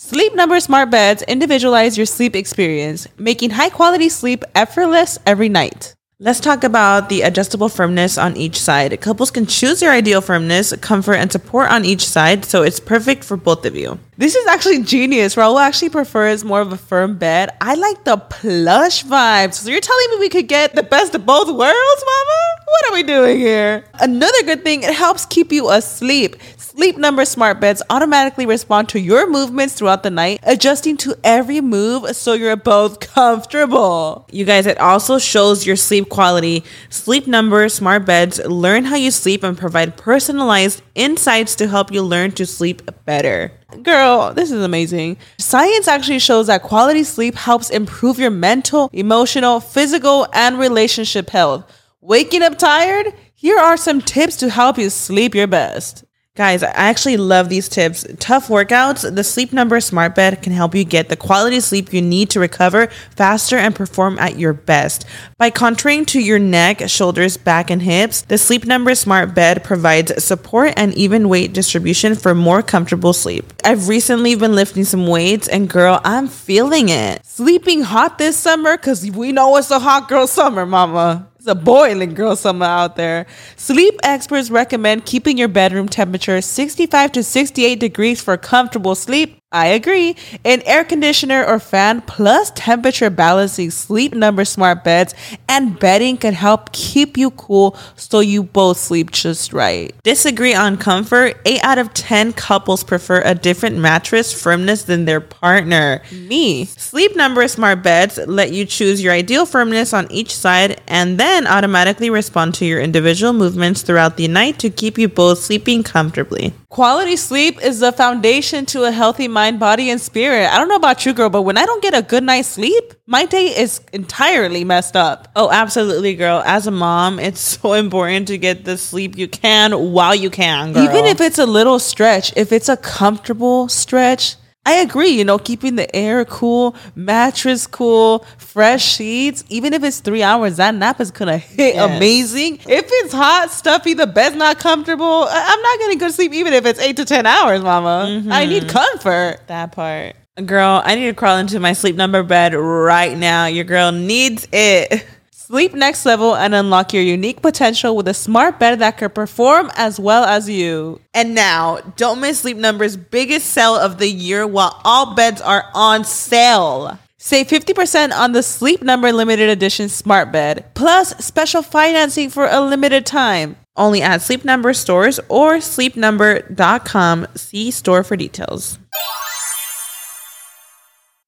Sleep Number smart beds individualize your sleep experience, making high quality sleep effortless every night. Let's talk about the adjustable firmness on each side. Couples can choose their ideal firmness, comfort, and support on each side, so it's perfect for both of you. This is actually genius. Raul actually prefers more of a firm bed. I like the plush vibes. So you're telling me we could get the best of both worlds, mama? What are we doing here? Another good thing, it helps keep you asleep. Sleep Number smart beds automatically respond to your movements throughout the night, adjusting to every move so you're both comfortable. You guys, it also shows your sleep quality. Sleep Number smart beds learn how you sleep and provide personalized insights to help you learn to sleep better. Girl, this is amazing. Science actually shows that quality sleep helps improve your mental, emotional, physical, and relationship health. Waking up tired? Here are some tips to help you sleep your best. Guys, I actually love these tips. Tough workouts, the Sleep Number Smart Bed can help you get the quality sleep you need to recover faster and perform at your best. By contouring to your neck, shoulders, back, and hips, the Sleep Number Smart Bed provides support and even weight distribution for more comfortable sleep. I've recently been lifting some weights, and girl, I'm feeling it. Sleeping hot this summer, because we know it's a hot girl summer, mama. A boiling girl summer out there. Sleep experts recommend keeping your bedroom temperature 65 to 68 degrees for comfortable sleep. I agree. An air conditioner or fan plus temperature balancing sleep number smart beds and bedding can help keep you cool so you both sleep just right. Disagree on comfort? 8 out of 10 couples prefer a different mattress firmness than their partner. Me. Sleep number smart beds let you choose your ideal firmness on each side and then automatically respond to your individual movements throughout the night to keep you both sleeping comfortably. Quality sleep is the foundation to a healthy mind, body, and spirit. I don't know about you, girl, but when I don't get a good night's sleep, my day is entirely messed up. Oh, absolutely, girl. As a mom, it's so important to get the sleep you can while you can, girl. Even if it's a little stretch, if it's a comfortable stretch, I agree, you know, keeping the air cool, mattress cool, fresh sheets, even if it's three hours, that nap is gonna hit Yes. amazing. If it's hot, stuffy, the bed's not comfortable, I- I'm not getting good sleep even if it's eight to 10 hours, mama. I need mm-hmm. comfort. That part. Girl, I need to crawl into my sleep number bed right now. Your girl needs it. Sleep next level and unlock your unique potential with a smart bed that can perform as well as you. And now, don't miss Sleep Number's biggest sale of the year while all beds are on sale. Save 50% on the Sleep Number limited edition smart bed, plus special financing for a limited time. Only at Sleep Number stores or sleepnumber.com. See store for details.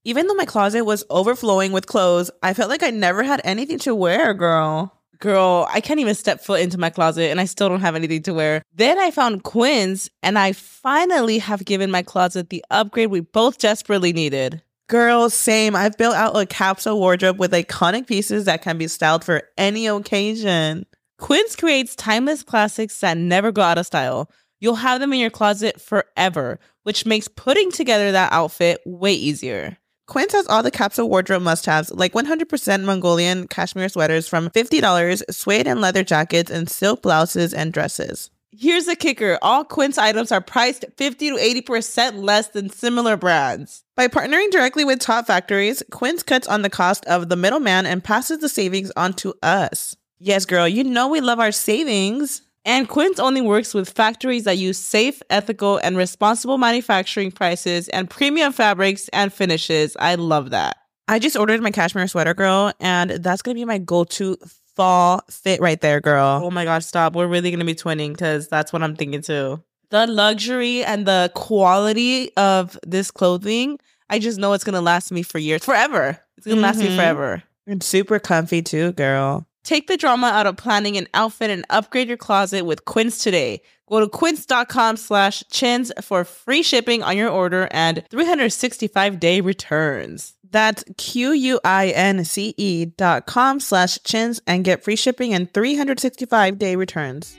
Even though my closet was overflowing with clothes, I felt like I never had anything to wear, girl. Girl, I can't even step foot into my closet and I still don't have anything to wear. Then I found Quince and I finally have given my closet the upgrade we both desperately needed. Girl, same. I've built out a capsule wardrobe with iconic pieces that can be styled for any occasion. Quince creates timeless classics that never go out of style. You'll have them in your closet forever, which makes putting together that outfit way easier. Quince has all the capsule wardrobe must haves, like 100% Mongolian cashmere sweaters from $50, suede and leather jackets, and silk blouses and dresses. Here's the kicker all Quince items are priced 50 to 80% less than similar brands. By partnering directly with top factories, Quince cuts on the cost of the middleman and passes the savings on to us. Yes, girl, you know we love our savings. And Quince only works with factories that use safe, ethical, and responsible manufacturing prices and premium fabrics and finishes. I love that. I just ordered my cashmere sweater, girl, and that's gonna be my go to fall fit right there, girl. Oh my gosh, stop. We're really gonna be twinning because that's what I'm thinking too. The luxury and the quality of this clothing, I just know it's gonna last me for years, forever. It's gonna last me Mhm. forever. And super comfy too, girl. Take the drama out of planning an outfit and upgrade your closet with Quince today. Go to quince.com slash chins for free shipping on your order and 365 day returns. That's Q-U-I-N-C-E dot com slash chins and get free shipping and 365 day returns.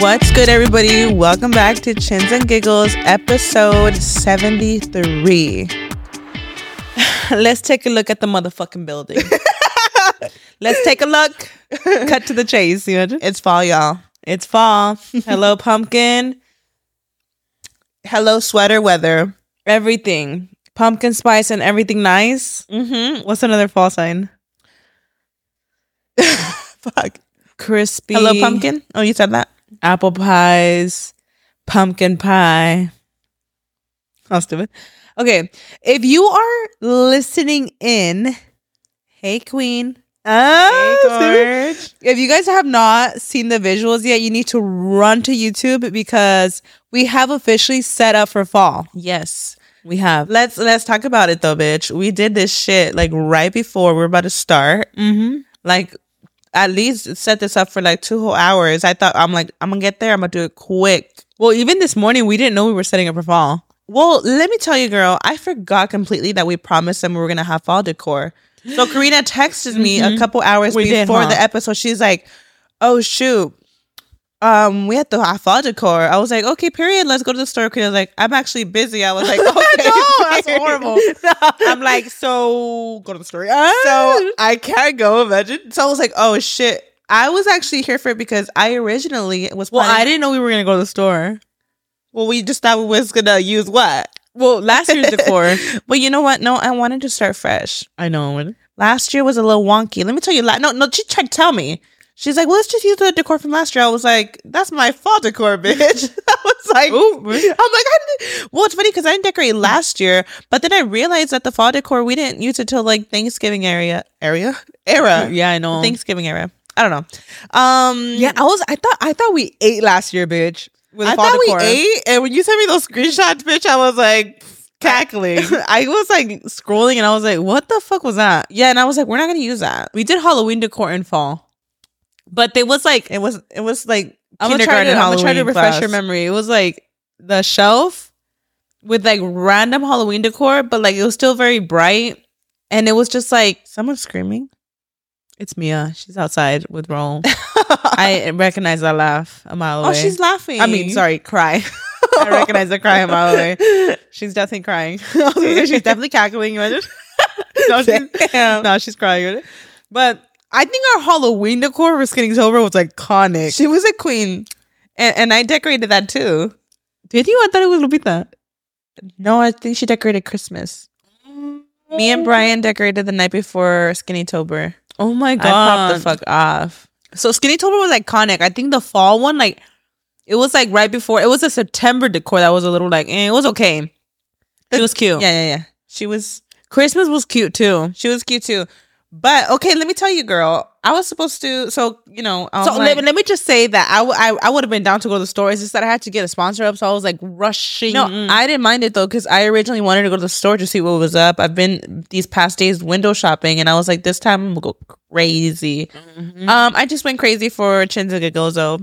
What's good, everybody? Welcome back to Chins and Giggles, episode 73. Let's take a look at the motherfucking building. Let's take a look. Cut to the chase. You know? It's fall, y'all. It's fall. Hello, pumpkin. Hello, sweater weather. Everything. Pumpkin spice and everything nice. Mm-hmm. What's another fall sign? Fuck. Crispy. Hello, pumpkin. Oh, you said that. Apple pies. Pumpkin pie. I'll stupid. Okay. If you are listening in, hey, Queen. Ah, Hey, If you guys have not seen the visuals yet, you need to run to YouTube because we have officially set up for fall. Yes. We have. Let's let's talk about it though, bitch. We did this shit like right before we are about to start. Mm-hmm. Like at least set this up for like two whole hours. I thought I'm like I'm gonna get there. I'm gonna do it quick. Well, even this morning, we didn't know we were setting up for fall. Well, let me tell you, girl, I forgot completely that we promised them we were gonna have fall decor. So Karina texted me a mm-hmm. couple hours We did, before huh? the episode. She's like, "Oh shoot, um, we had the have fall decor." I was like, "Okay, period. Let's go to the store." Karina's like, "I'm actually busy." I was like, "Okay, No, that's period." horrible. I'm like, "So go to the store." Ah. So I can't go. Imagine. So I was like, "Oh shit." I was actually here for it because I originally was. Well, I didn't know we were gonna go to the store. Well, we just thought we was gonna use what. Well, last year's decor. But you know what? No, I wanted to start fresh. I know. Last year was a little wonky. Let me tell you. la- No, no, she tried to tell me. She's like, well, let's just use the decor from last year. I was like, that's my fall decor, bitch. I was like, I'm like, I didn't. Well, it's funny because I didn't decorate last year, but then I realized that the fall decor we didn't use it till like Thanksgiving area area era Yeah, I know. Thanksgiving era. I don't know. Um, Yeah, I was. I thought. I thought we ate last year, bitch. With I fall thought decor. we ate, and when you sent me those screenshots, bitch, I was like cackling. I was like scrolling, and I was like, "What the fuck was that?" yeah, and I was like, we're not gonna use that. We did Halloween decor in fall, but it was like It was it was like I'm gonna try to. I'm gonna try to refresh your memory. It was like the shelf with like random Halloween decor, but like it was still very bright, and it was just like Someone screaming. it's Mia. She's outside with Raul. I recognize that laugh a mile oh, away. oh, she's laughing. I mean, sorry, cry. I recognize the cry a mile away. She's definitely crying. she's definitely cackling. No, she's, no, she's crying. But I think our Halloween decor for Skinny Tober was iconic. She was a queen, and and I decorated that too. Did you? I thought it was Lupita. No, I think she decorated Christmas. Me and Brian decorated the night before Skinny Tober. Oh my god. I popped the fuck off. So Skinny Tober was iconic. I think the fall one, like, it was like right before. It was a September decor that was a little like, eh, it was okay. It was cute. Yeah, yeah, yeah. She was Christmas was cute too. she was cute too. But okay, let me tell you, girl. I was supposed to. So you know, So like- let, let me just say that I, w- I, I would have been down to go to the store. It's just that I had to get a sponsor up, so I was like rushing. No, I didn't mind it though because I originally wanted to go to the store to see what was up. I've been these past days window shopping, and I was like, this time I'm gonna go crazy. Mm-hmm. Um, I just went crazy for Giggles though.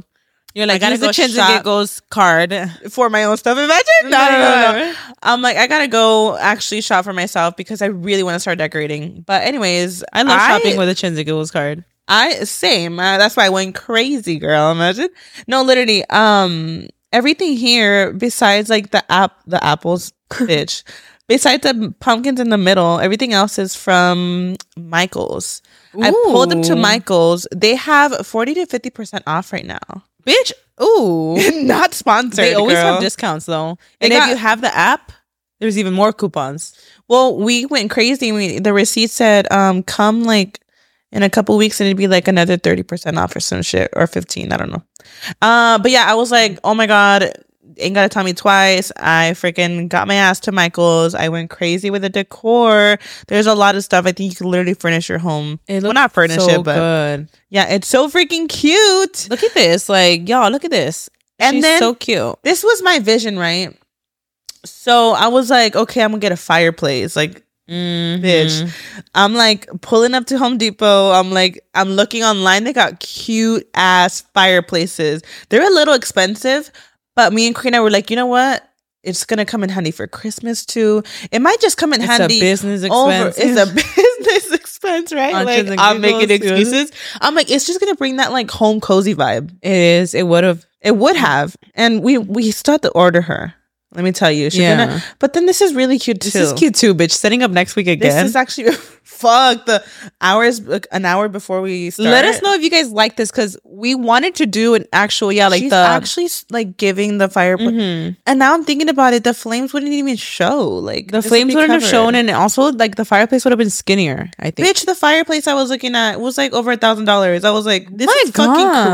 You're like, I use the chins and giggles card. for my own stuff. Imagine? No, no, no, no. I'm like, I gotta go actually shop for myself because I really want to start decorating. But anyways, I love shopping with a chins and giggles card. I same. Uh, that's why I went crazy, girl. Imagine. No, literally. Um, everything here besides like the app, the apples, bitch. Besides the pumpkins in the middle, everything else is from Michaels. I pulled up to Michaels. They have forty to fifty percent off right now. Bitch, ooh. Not sponsored. they always girl. have discounts though. They And if got- you have the app, there's even more coupons. Well, we went crazy. We the receipt said, um, come like in a couple weeks and it'd be like another 30% off or some shit or 15. I don't know. Uh, but yeah, I was like, oh my God, ain't gotta tell me twice. I freaking got my ass to Michael's. I went crazy with the decor. There's a lot of stuff. I think you can literally furnish your home. It well, not furnish so it, but good. yeah, it's so freaking cute. Look at this. Like, y'all, look at this. And She's then- so cute. This was my vision, right? So I was like, okay, I'm gonna get a fireplace. Like, Mm-hmm. bitch. I'm like pulling up to Home Depot. I'm like, I'm looking online. They got cute ass fireplaces. They're a little expensive, but me and Karina were like, you know what? It's gonna come in handy for Christmas too. It might just come in It's handy. a business over. expense. It's a business expense, right? Like I'm making excuses. I'm like, it's just gonna bring that like home cozy vibe. It is. It would have. It would have, and we we had to order her. Let me tell you. She's Yeah. gonna but then this is really cute too. This is cute too, bitch. Setting up next week again. This is actually fuck the hours an hour before we start. Let us know if you guys like this because we wanted to do an actual, yeah, like She's the. actually like giving the fire Mhm. and now I'm thinking about it, the flames wouldn't even show. Like The this would flames wouldn't have shown, and also like the fireplace would have been skinnier. I think. Bitch, the fireplace I was looking at was like over a thousand dollars. I was like, this My is fucking God.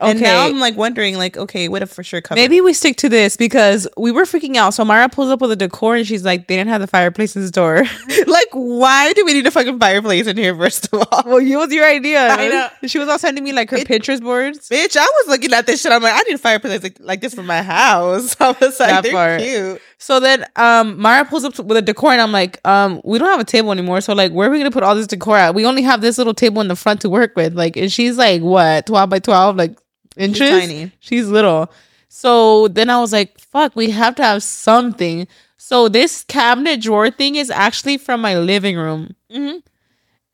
Crazy. And now I'm like wondering, like, okay, what if for sure covered? Maybe we stick to this because we were freaking out. So Mara pulls up with a decor and she's like, they didn't have the fireplace in the store. like, why do we need a fucking fireplace in here? First of all, well, it was your idea. I know. She was all sending me like her It- Pinterest boards. bitch, I was looking at this shit. I'm like, I need a fireplace like, like this for my house. I was like, That they're part. cute. So then um Mara pulls up with a decor and I'm like, um, we don't have a table anymore. So like where are we gonna put all this decor at? We only have this little table in the front to work with. Like and she's like what, twelve by twelve, like inches? tiny. She's little. So then I was like, fuck, we have to have something. So this cabinet drawer thing is actually from my living room. Mhm.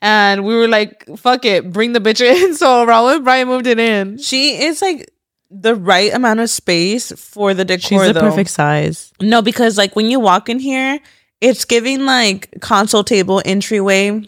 And we were like, fuck it, bring the bitch in. So Raul and Brian moved it in. She is like the right amount of space for the decor. She's the though. perfect size. No, because like when you walk in here, it's giving like console table entryway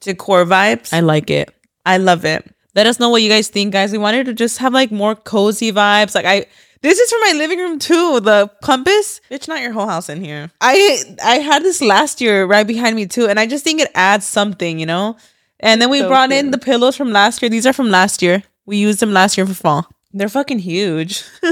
decor vibes. I, like it. I love it. Let us know what you guys think, guys. We wanted to just have like more cozy vibes. Like I this is for my living room too. The compass. Bitch, not your whole house in here. I I had this last year right behind me too, and I just think it adds something, you know. And then we So brought in the pillows from last year. These are from last year. We used them last year for fall. They're fucking huge.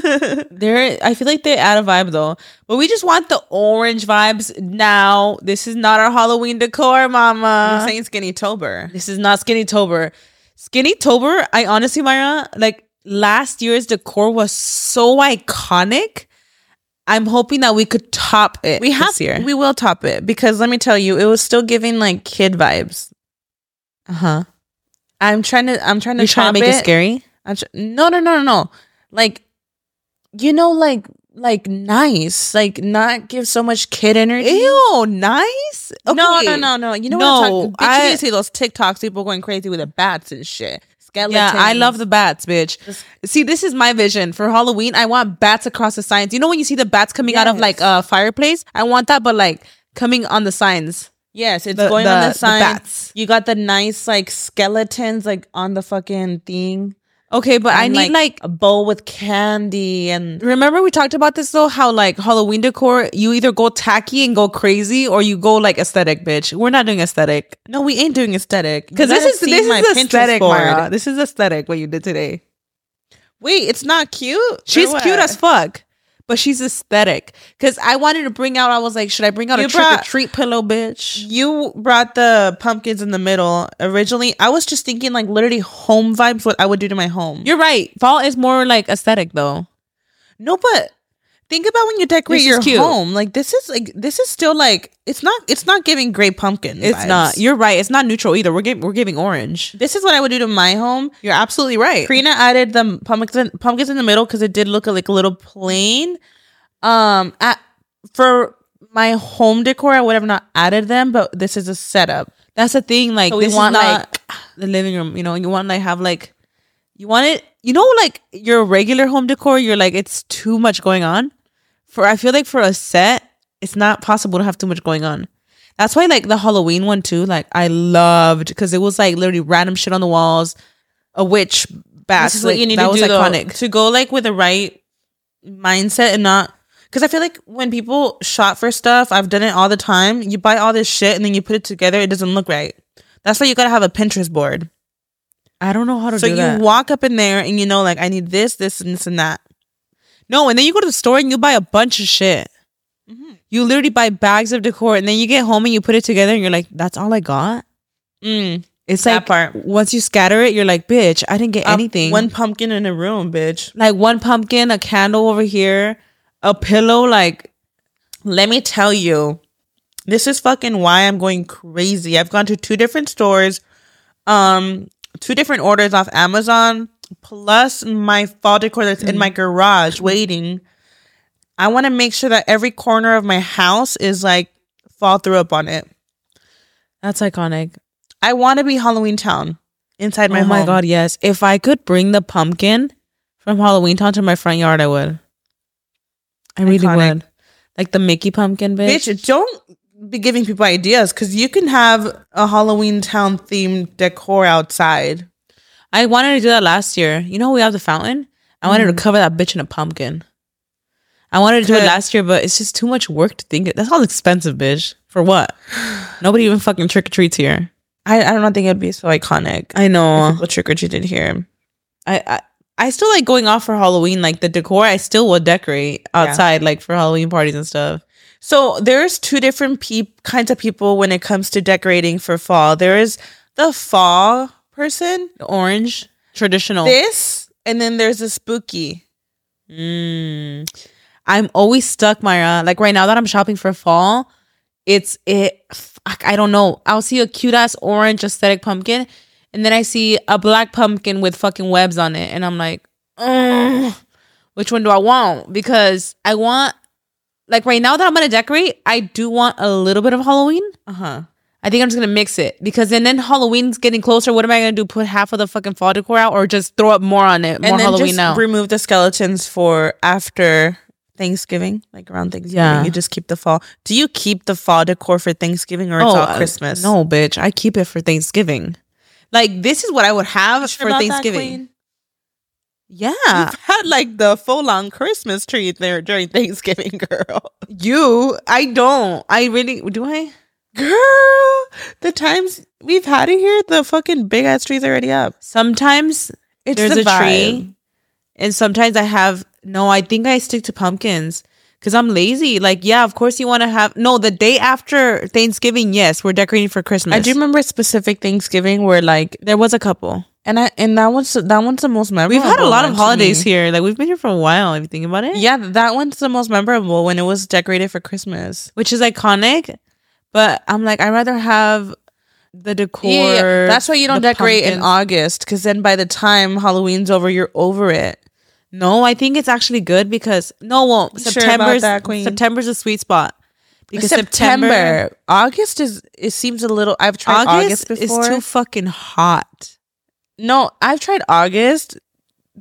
They're I feel like they add a vibe though. But we just want the orange vibes now. This is not our Halloween decor, mama. I'm saying skinny tober. This is not Skinny Tober. Skinny Tober, I honestly, Myra, like last year's decor was so iconic. I'm hoping that we could top it. We have this year. we will top it because let me tell you, it was still giving like kid vibes. uh huh. I'm trying to I'm trying to You're trying to make it scary. I'm tr- no, no, no, no, no. Like, you know, like, like nice, like not give so much kid energy. Ew, nice. No, no, no, no. You know No, what I'm talking? Bitch, I- you need to see those TikToks. People going crazy with the bats and shit. Skeletons. Yeah, I love the bats, bitch. Just- See, this is my vision for Halloween. I want bats across the signs. You know when you see the bats coming out of like a fireplace? I want that, but like coming on the signs. Yes, it's The- going on the- signs. the. You got the nice like skeletons like on the fucking thing. Okay, but I need like a bowl with candy and Remember we talked about this though, how like Halloween decor, you either go tacky and go crazy or you go like aesthetic, bitch. We're not doing aesthetic. no, we ain't doing aesthetic Because this is this is Pinterest aesthetic. Mara. This is aesthetic what you did today. Wait, it's not cute. She's cute as fuck. But she's aesthetic. Cause I wanted to bring out, I was like, should I bring out You a trick or treat pillow, bitch? You brought the pumpkins in the middle. Originally, I was just thinking like literally home vibes. What I would do to my home. You're right. Fall is more like aesthetic though. no, but think about when you decorate your cute. home. Like this is like this is still like it's not it's not giving gray pumpkin. It's vibes. not. You're right. It's not neutral either. We're giving we're giving orange. This is what I would do to my home. You're absolutely right. Karina added the pumpkins pumpkins in the middle because it did look like a little plain. Um, at, for my home decor, I would have not added them, but this is a setup. That's the thing. Like So we this want, like, like the living room. You know, you want like have like you want it. You know, like your regular home decor. You're like it's too much going on. For I feel like for a set, it's not possible to have too much going on. That's why like the Halloween one too. Like I loved because it was like literally random shit on the walls. A witch bat. This is what you need that to was do though, iconic. to go like with the right mindset and not because I feel like when people shop for stuff, I've done it all the time. You buy all this shit and then you put it together, it doesn't look right. That's why you gotta have a Pinterest board. I don't know how to So you that. walk up in there and you know, like I need this, this, and this and that. No, and then you go to the store and you buy a bunch of shit. Mm-hmm. You literally buy bags of decor, and then you get home and you put it together, and you're like, "That's all I got." Mm, It's That like part. once you scatter it, you're like, "Bitch, I didn't get Uh, anything." One pumpkin in a room, bitch. like one pumpkin, a candle over here, a pillow. Like, Let me tell you, this is fucking why I'm going crazy. I've gone to two different stores, um, two different orders off Amazon, plus my fall decor that's in my mm-hmm. garage waiting. I want to make sure that every corner of my house is like fall through up on it. that's iconic. I want to be Halloween Town inside my oh my god, yes! If I could bring the pumpkin from Halloween Town to my front yard, I would. I really Iconic. would. Like the Mickey pumpkin, bitch. Bitch, don't be giving people ideas because you can have a Halloween town themed decor outside. I wanted to do that last year. You know, we have the fountain. I wanted to mm. cover that bitch in a pumpkin. I wanted to do it last year, but it's just too much work to think. That's all expensive, bitch. For what? Nobody even fucking trick or treats here. I, I don't think it would be so iconic. I know. what trick or treated here. I, I I still like going off for Halloween. Like the decor, I still will decorate outside, like for Halloween parties and stuff. So there's two different pe- kinds of people when it comes to decorating for fall. There is the fall person, The orange, traditional. this, and then there's the spooky. Mm. I'm always stuck, Myra. Like right now that I'm shopping for fall, it's it. Fuck, I don't know. I'll see a cute ass orange aesthetic pumpkin, and then I see a black pumpkin with fucking webs on it, and I'm like, "Ugh, which one do I want? Because I want, like right now that I'm gonna decorate, I do want a little bit of Halloween. Uh huh. I think I'm just gonna mix it because then then Halloween's getting closer. What am I gonna do? Put half of the fucking fall decor out, or just throw up more on it? More And then Halloween just now. remove the skeletons for after Thanksgiving, like around Thanksgiving. Yeah. You just keep the fall. Do you keep the fall decor for Thanksgiving or it's all uh, Christmas? No, bitch. I keep it for Thanksgiving. Like this is what I would have Sure for about that, Thanksgiving. Yeah. You've had like the full on Christmas tree there during Thanksgiving, girl. You I don't. I really do I? Girl, the times we've had it here, the fucking big ass tree's already up. Sometimes It's there's the a vibe. tree. And sometimes I have no, I think I stick to pumpkins. Cause I'm lazy. Like, yeah, of course you want to have no the day after Thanksgiving, yes, we're decorating for Christmas. I do remember a specific Thanksgiving where like, there was a couple. and I and that one's that one's the most memorable. We've had a lot of holidays here. Like we've been here for a while, if you think about it. Yeah, that one's the most memorable when it was decorated for Christmas. which is iconic. But I'm like, I'd rather have the decor. Yeah, yeah. that's why you don't decorate in. August because then by the time Halloween's over, you're over it. No, I think it's actually good because no, well, sure September's that, Queen? September's a sweet spot because September, September, August is it seems a little. I've tried August, August, is before. too fucking hot. no, I've tried August.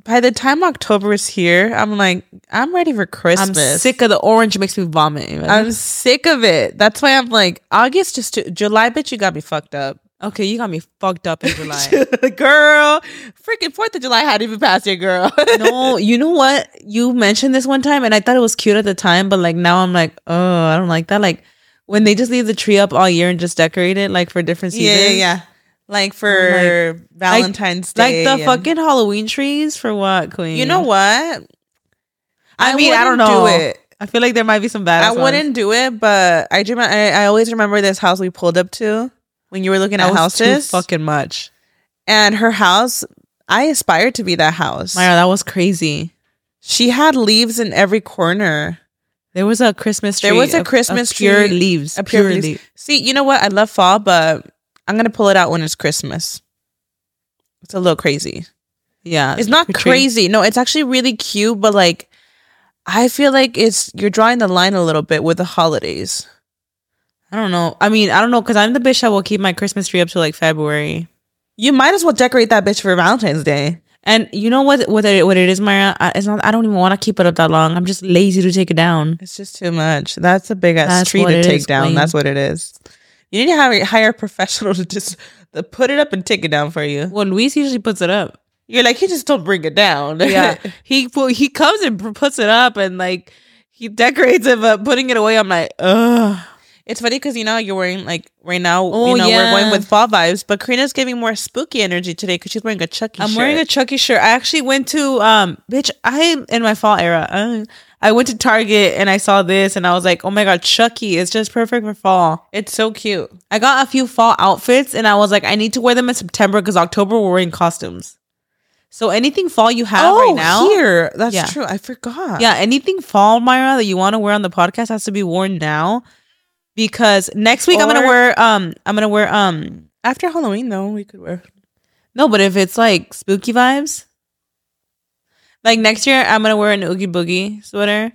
By the time October is here, I'm like, I'm ready for Christmas. I'm sick of the orange. It makes me vomit. I'm sick of it. That's why I'm like, August just too, July, bitch, you got me fucked up. okay, you got me fucked up in July. girl, freaking Fourth of July hadn't even passed yet, girl. no, you know what? You mentioned this one time, and I thought it was cute at the time, but like now I'm like, oh, I don't like that. Like when they just leave the tree up all year and just decorate it like for different yeah, seasons. yeah, yeah. Like for Valentine's like Day, Like the fucking Halloween trees for what, Queen? You know what? I, mean, I don't know. Do it. I feel like there might be some bad. I wouldn't do it, but I do. I, I always remember this house we pulled up to when you were looking That at houses, fucking much. and her house. I aspired to be that house. Myra, that was crazy. She had leaves in every corner. There was a Christmas tree. There was a Christmas of pure tree, leaves. a pure pure leaves. leaves. See, you know what? I love fall, but I'm gonna pull it out when it's Christmas. It's a little crazy. Yeah, It's not tree. crazy. No, it's actually really cute, but like I feel like it's you're drawing the line a little bit with the holidays. I don't know. I mean, I don't know because I'm the bitch that will keep my Christmas tree up till like February. You might as well decorate that bitch for Valentine's Day. And you know what? What it, what it is? I, it's not. I don't even want to keep it up that long. I'm just lazy to take it down. It's just too much. That's a big ass tree to take is, down. queen. That's what it is. You need to have hire a professional to just to put it up and take it down for you. Well, Luis usually puts it up. You're like, he just don't bring it down. Yeah, he well, he comes and puts it up and like he decorates it, but putting it away, I'm like, ugh. It's funny because you know you're wearing like right now. Oh, you know yeah. we're going with fall vibes, but Karina's giving more spooky energy today because she's wearing a Chucky. I'm shirt. wearing a Chucky shirt. I actually went to um, bitch. I in my fall era. uh, I went to Target and I saw this and I was like, oh my god, Chucky is just perfect for fall. It's so cute. I got a few fall outfits and I was like, I need to wear them in September because October we're wearing costumes. So anything fall you have right now, Oh, here that's Yeah. true. I forgot. yeah, anything fall, Myra, that you want to wear on the podcast has to be worn now. Because next week I'm gonna wear um I'm gonna wear um after Halloween though, we could wear. no, but if it's like spooky vibes, like next year I'm gonna wear an Oogie Boogie sweater. And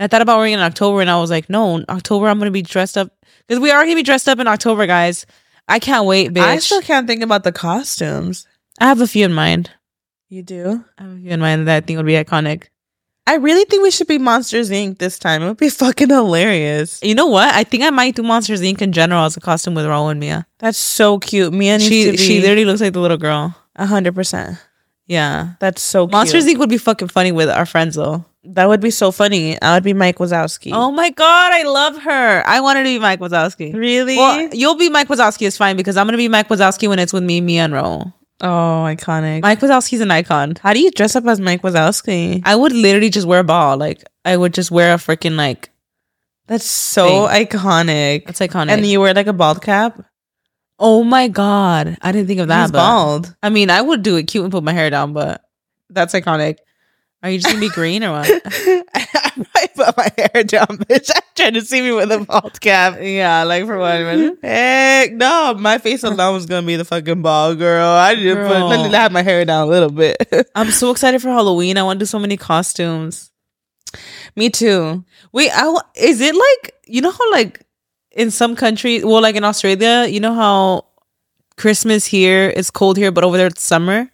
I thought about wearing it in October, and I was like, no, in October I'm gonna be dressed up because we are gonna be dressed up in October, guys. I can't wait, bitch. I still can't think about the costumes. I have a few in mind. You do? I have a few in mind that I think would be iconic. I really think we should be Monsters Inc. this time. It would be fucking hilarious. You know what? I think I might do Monsters Inc. in general as a costume with Raul and Mia. That's so cute. Mia needs She to be she literally looks like the little girl. a hundred percent. Yeah. That's so cute. Monsters Inc. would be fucking funny with our friends though. That would be so funny. I would be Mike Wazowski. Oh my god, I love her. I wanted to be Mike Wazowski. really? Well, you'll be Mike Wazowski is fine because I'm gonna be Mike Wazowski when it's with me, Mia, and Raul. oh, iconic. Mike Wazowski's an icon. How do you dress up as Mike Wazowski? I would literally just wear a ball. Like I would just wear a freaking like That's so iconic. it's iconic. And you wear like a bald cap. Oh my god, I didn't think of that. He's bald. I mean, I would do it cute and put my hair down, but that's iconic. Are you just gonna be green or what? I might put my hair down, bitch. I'm trying to see me with a bald cap. yeah, like for what? man? Mm-hmm. Heck no, my face alone was gonna be the fucking bald girl. I didn't put Girl. let me have my hair down a little bit. I'm so excited for Halloween. I want to do so many costumes. me too. Wait, I is it like you know how like in some countries, well, like in Australia, you know how Christmas here is cold here, but over there it's summer.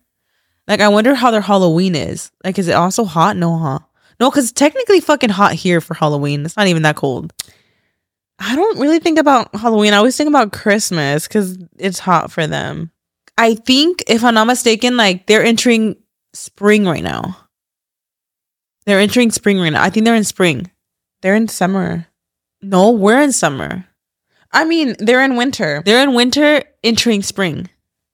Like, I wonder how their Halloween is. Like, is it also hot? No, huh? No, because technically fucking hot here for Halloween. It's not even that cold. I don't really think about Halloween. I always think about Christmas because it's hot for them. I think, if I'm not mistaken, like they're entering spring right now. They're entering spring right now. I think they're in spring. They're in summer. No, we're in summer. I mean, they're in winter. They're in winter, entering spring.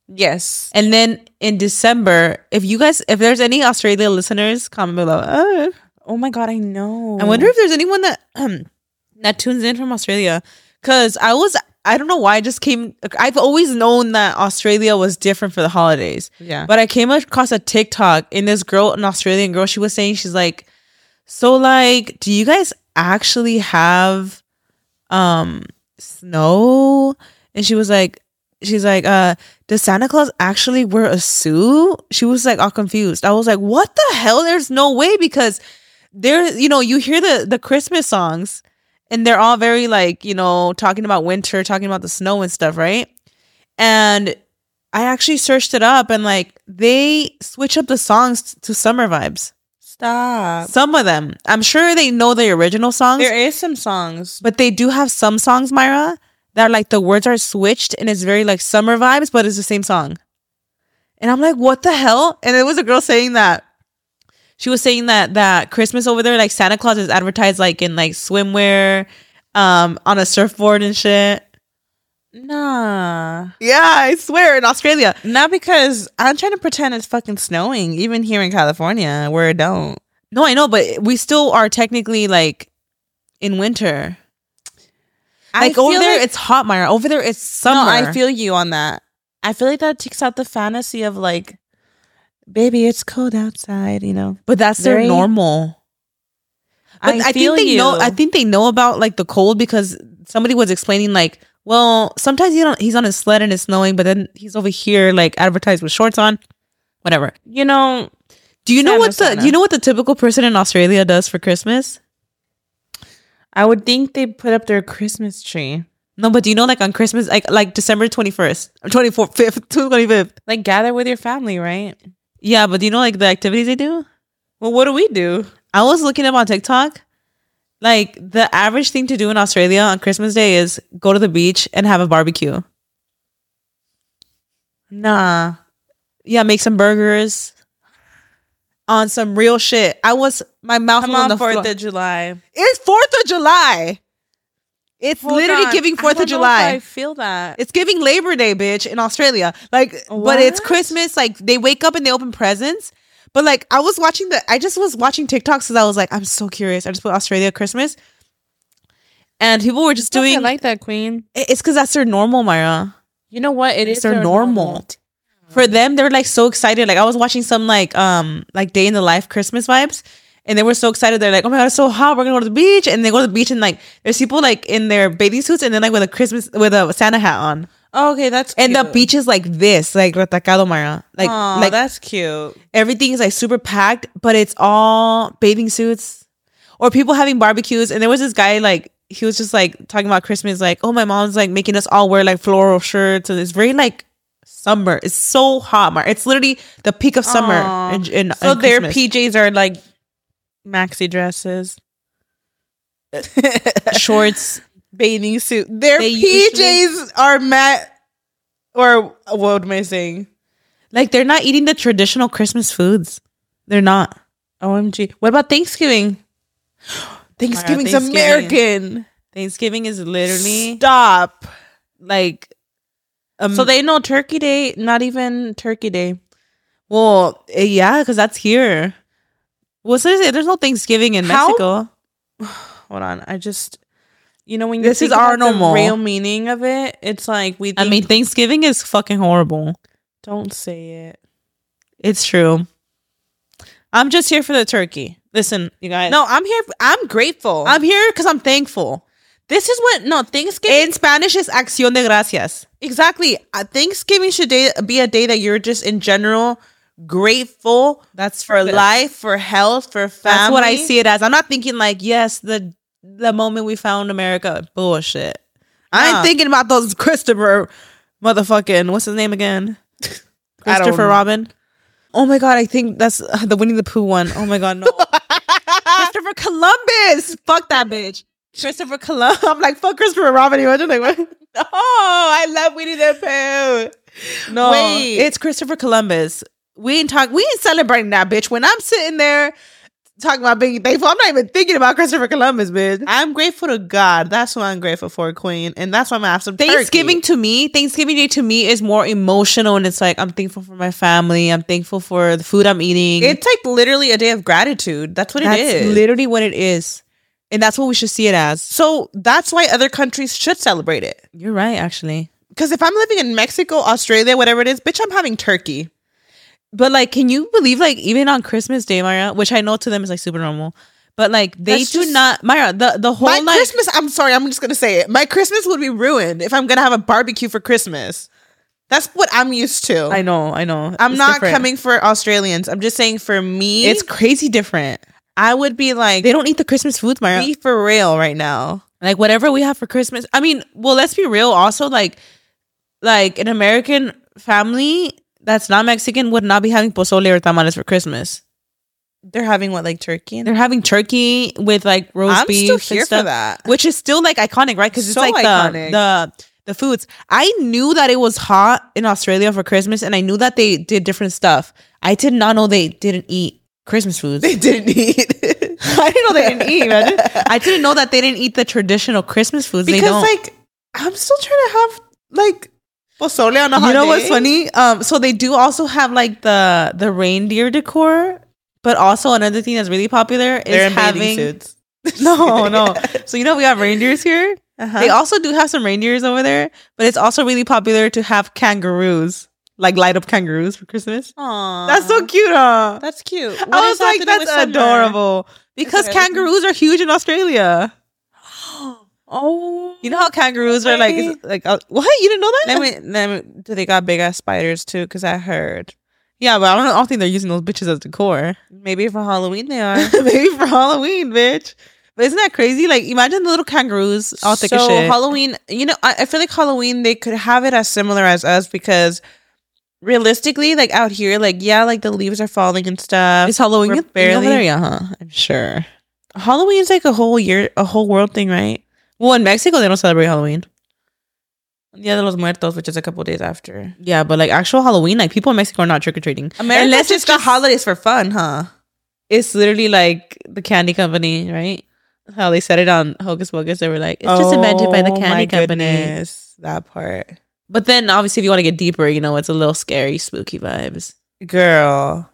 Yes. And then in December, if you guys, if there's any Australia listeners, comment below. Uh, Oh my god, I know. I wonder if there's anyone that um, that tunes in from Australia. Cause I was, I don't know why I just came. I've always known that Australia was different for the holidays, Yeah. but I came across a TikTok in this girl, an Australian girl. She was saying she's like, so like, do you guys actually have um snow? And she was like, she's like, uh, does Santa Claus actually wear a suit? She was like all confused. I was like, what the hell? There's no way because there, you know, you hear the the Christmas songs and they're all very like, you know, talking about winter, talking about the snow and stuff, right? And I actually searched it up and like they switch up the songs to summer vibes. Stop. Some of them. I'm sure they know the original songs, There is some songs. but they do have some songs, Myra, that like the words are switched and it's very like summer vibes, but it's the same song. And I'm like, what the hell? And it was a girl saying that. She was saying that that Christmas over there, like Santa Claus is advertised like in like swimwear, um, on a surfboard and shit. Nah. Yeah, I swear in Australia. Not because I'm trying to pretend it's fucking snowing, even here in California, where it don't. No, I know, but we still are technically like in winter. Like over there, it's hot, Myra. Over there, it's summer. No, I feel you on that. I feel like that takes out the fantasy of like, baby, it's cold outside, you know. but that's their very- normal. But I, feel think they you. know. I think they know about like the cold because somebody was explaining like, well, sometimes he don't, he's on his sled and it's snowing, but then he's over here like advertised with shorts on, whatever. you know, Do you know what the. Do you know what the typical person in Australia does for Christmas? I would think they put up their Christmas tree, No, but do you know like on Christmas, like like December twenty first, twenty fourth, fifth, twenty fifth? like gather with your family, right? Yeah, but do you know like the activities they do? Well, what do we do? I was looking up on TikTok. Like the average thing to do in Australia on Christmas Day is go to the beach and have a barbecue. Nah, Yeah, make some burgers on some real shit. I was my mouth come on on the Fourth of July. It's Fourth of July. It's Hold literally on. giving Fourth of don't know if July. I feel that. It's giving Labor Day, bitch, in Australia. Like, but it's Christmas. Like, they wake up and they open presents. But like, I was watching the. I just was watching TikToks because I was like, I'm so curious. I just put Australia Christmas, and people were just Doing doing. like that, Queen. It's because that's their normal, Myra. You know what? It It's is their normal. For them, they're like so excited. Like I was watching some like um like day in the life Christmas vibes, and they were so excited. They're like, "Oh my god, it's so hot! We're gonna go to the beach!" And they go to the beach and like there's people like in their bathing suits and then like with a Christmas with a Santa hat on, Oh, okay, that's and the cute. beach is like this, like retacado, Myra. Like Aw, like that's cute. everything is like super packed, but it's all bathing suits or people having barbecues. And there was this guy like he was just like talking about Christmas, like, oh, my mom's like making us all wear like floral shirts, and it's very like summer. It's so hot, Mar. It's literally the peak of summer Aw. in, in, So their PJs are like maxi dresses, Shorts. Bathing suit. Their They PJs are met. Or what am I saying? Like they're not eating the traditional Christmas foods. They're not. OMG. What about Thanksgiving? Thanksgiving's Thanksgiving. American. Thanksgiving is literally Stop. like um, So they know Turkey Day, not even Turkey Day. well eh, yeah because that's here. Well, there's there's no Thanksgiving in How- Mexico. Hold on. I just, you know, when you This is our normal. real meaning of it, it's like we. I mean, Thanksgiving is fucking horrible. don't say it. It's true. I'm just here for the turkey. Listen, you guys. No, I'm here. I'm grateful. I'm here because I'm thankful. this is what no Thanksgiving In Spanish, is acción de gracias. exactly. Uh, Thanksgiving should day, be a day that you're just in general grateful That's for life, for health, for family. That's what I see it as. I'm not thinking like, yes, the the moment we found America, bullshit. I ain't thinking about those Christopher motherfucking what's his name again? Christopher. Robin. Oh my god, I think that's uh, the Winnie the Pooh one. Oh my god, no. Christopher Columbus. Fuck that bitch. Christopher Columbus. I'm like, fuck Christopher Robin. Imagine like what? Oh, I love Winnie the Pooh. No, Wait. it's Christopher Columbus. We ain't talk. We ain't celebrating that bitch. When I'm sitting there talking about being thankful, I'm not even thinking about Christopher Columbus, bitch. I'm grateful to God. That's what I'm grateful for, Queen, and that's why I'm some Thanksgiving turkey. to me, Thanksgiving Day to me is more emotional, and it's like I'm thankful for my family. I'm thankful for the food I'm eating. It's like literally a day of gratitude. That's what that's it is. literally what it is, and that's what we should see it as. so that's why other countries should celebrate it. You're right, actually. Because if I'm living in Mexico, Australia, whatever it is, bitch, I'm having turkey. But like, can you believe like even on Christmas Day, Maya, which I know to them is like super normal, but like they That's do just- not, Maya, the the whole My like Christmas, I'm sorry, I'm just gonna say it. My Christmas would be ruined if I'm gonna have a barbecue for Christmas. That's what I'm used to. I know, I know. I'm It's not different. coming for Australians. I'm just saying for me, It's crazy different. I would be like, They don't eat the Christmas foods, Maya. be for real right now. like whatever we have for Christmas. I mean, well, let's be real. Also, like, like an American family that's not Mexican would not be having pozole or tamales for Christmas. They're having what, like turkey? They're having turkey with like roast I'm beef still and here for that. which is still like iconic, right? Because So it's like iconic. the the the foods. I knew that it was hot in Australia for Christmas, and I knew that they did different stuff. I did not know they didn't eat Christmas foods. They didn't eat I didn't know they didn't eat. Man. I didn't know that they didn't eat the traditional Christmas foods. because like I'm still trying to have like pozole on a hot you know what's day. funny? Um, so they do also have like the the reindeer decor, but also another thing that's really popular is They're in bathing having suits. no, no. So you know we have reindeers here. Uh-huh. They also do have some reindeers over there, but it's also really popular to have kangaroos, like light up kangaroos for Christmas. Aw. That's so cute, huh? That's cute. What I was like, that's adorable because Okay. kangaroos are huge in Australia. Oh, You know how kangaroos are like, like uh, what? You didn't know that? let me, let me. Do they got big ass spiders too? Because I heard yeah, but I don't, I don't think they're using those bitches as decor. maybe for Halloween they are. Maybe for Halloween, bitch. But isn't that crazy? Like, imagine the little kangaroos all thick so as shit. Halloween, you know, I, I feel like Halloween they could have it as similar as us because realistically, like out here, like yeah, like the leaves are falling and stuff. Is Halloween We're barely- there? Yeah, huh? I'm sure. Halloween's like a whole year, a whole world thing, right? Well, in Mexico, they don't celebrate Halloween. Dia de los Muertos, which is a couple days after. Yeah, but like actual Halloween, like people in Mexico are not trick or treating. America Unless just it's got holidays for fun, huh? It's literally like the candy company, right? How they said it on Hocus Pocus. They were like, it's just invented by the Oh, candy company. goodness, That part, But then, obviously, if you want to get deeper, you know, it's a little scary, spooky vibes. girl.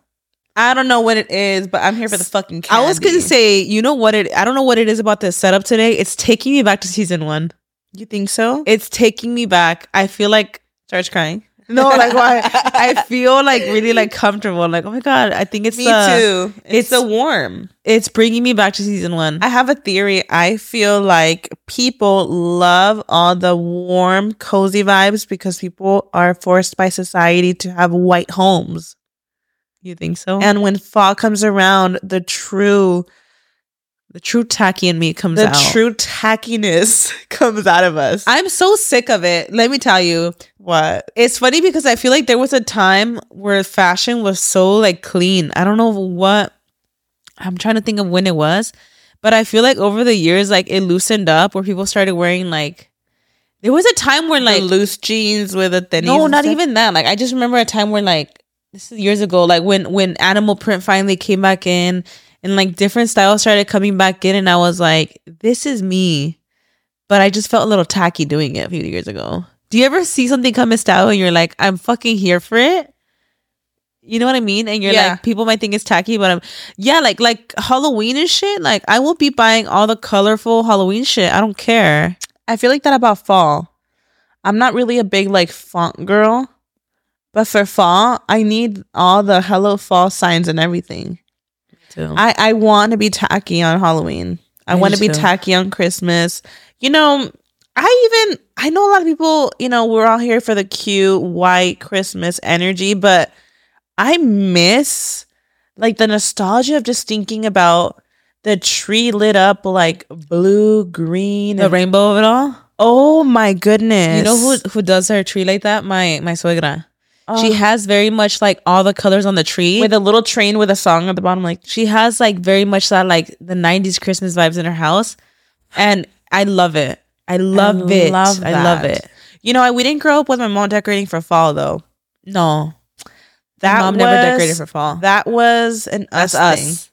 I don't know what it is, but I'm here for the fucking. Candy. I was gonna say, you know what it? I don't know what it is about this setup today. It's taking me back to season one. you think so? It's taking me back. I feel like Starts crying. no, like why? I feel like really like comfortable. Like oh my god, I think it's Me the, too. It's, it's- the warm. It's bringing me back to season one. I have a theory. I feel like people love all the warm, cozy vibes because people are forced by society to have white homes. You think so? And when fall comes around, the true, the true tacky in me comes the out. true tackiness comes out of us. I'm so sick of it. Let me tell you. what? It's funny because I feel like there was a time where fashion was so like clean. I don't know what I'm trying to think of when it was, but I feel like over the years, like it loosened up where people started wearing like. There was a time where like the loose jeans with a thin. no, not even that. Like I just remember a time where like this is years ago, like when when animal print finally came back in and like different styles started coming back in, and I was like, this is me. But I just felt a little tacky doing it a few years ago. Do you ever see something come in style and you're like, I'm fucking here for it? You know what I mean? And you're Yeah. like, people might think it's tacky, but I'm yeah, like like Halloween and shit. Like I will be buying all the colorful Halloween shit. I don't care. I feel like that about fall. I'm not really a big like font girl, but for fall, I need all the hello fall signs and everything. Too. I I want to be tacky on Halloween. I want to be tacky on Christmas. You know, I even I know a lot of people, you know, we're all here for the cute white Christmas energy, but I miss like the nostalgia of just thinking about the tree lit up like blue, green, the and- rainbow of it all. Oh my goodness. You know who who does her tree like that? My my suegra. She Oh. has very much like all the colors on the tree. with a little train with a song at the bottom like she has like very much that like the 90s Christmas vibes in her house. And I love it. I love it. love I love it. You know, I, we didn't grow up with my mom decorating for fall though. No. That mom never decorated for fall. That was an that's us, us. thing.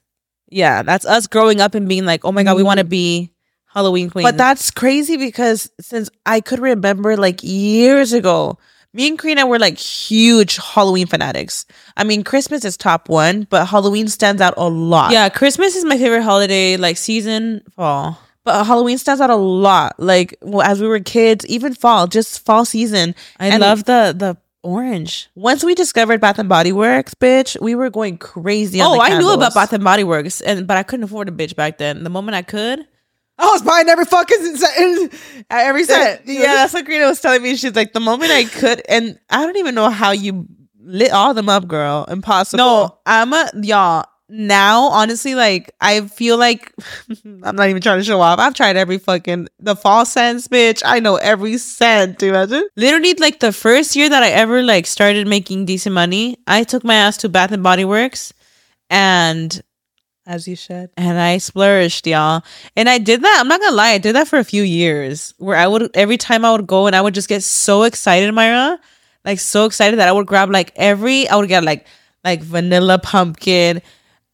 Yeah, that's us growing up and being like, "Oh my god, we want to mm-hmm. be Halloween queen." But that's crazy because since I could remember like years ago, me and Karina were like huge Halloween fanatics. I mean, Christmas is top one, but Halloween stands out a lot. yeah, Christmas is my favorite holiday like season fall. but Halloween stands out a lot. Like well, as we were kids, even fall, just fall season. I And- love the the orange. Once we discovered Bath and Body Works, bitch, we were going crazy. On Oh, I knew about. Bath and Body Works, and but I couldn't afford a bitch back then. The moment I could, I was buying every fucking set, every set. Yeah, that's what Karina was telling me. She's like, the moment I could, and I don't even know how you lit all them up, girl. Impossible. No, I'm a y'all. Now, honestly, like I feel like I'm not even trying to show off. I've tried every fucking the fall scents, bitch. I know every scent. Do you imagine? literally like the first year that I ever like started making decent money, I took my ass to Bath and Body Works, and As you should. and I splurged, y'all. And I did that. I'm not gonna lie, I did that for a few years, where I would every time I would go and I would just get so excited, Myra, like so excited that I would grab like every I would get like like vanilla pumpkin,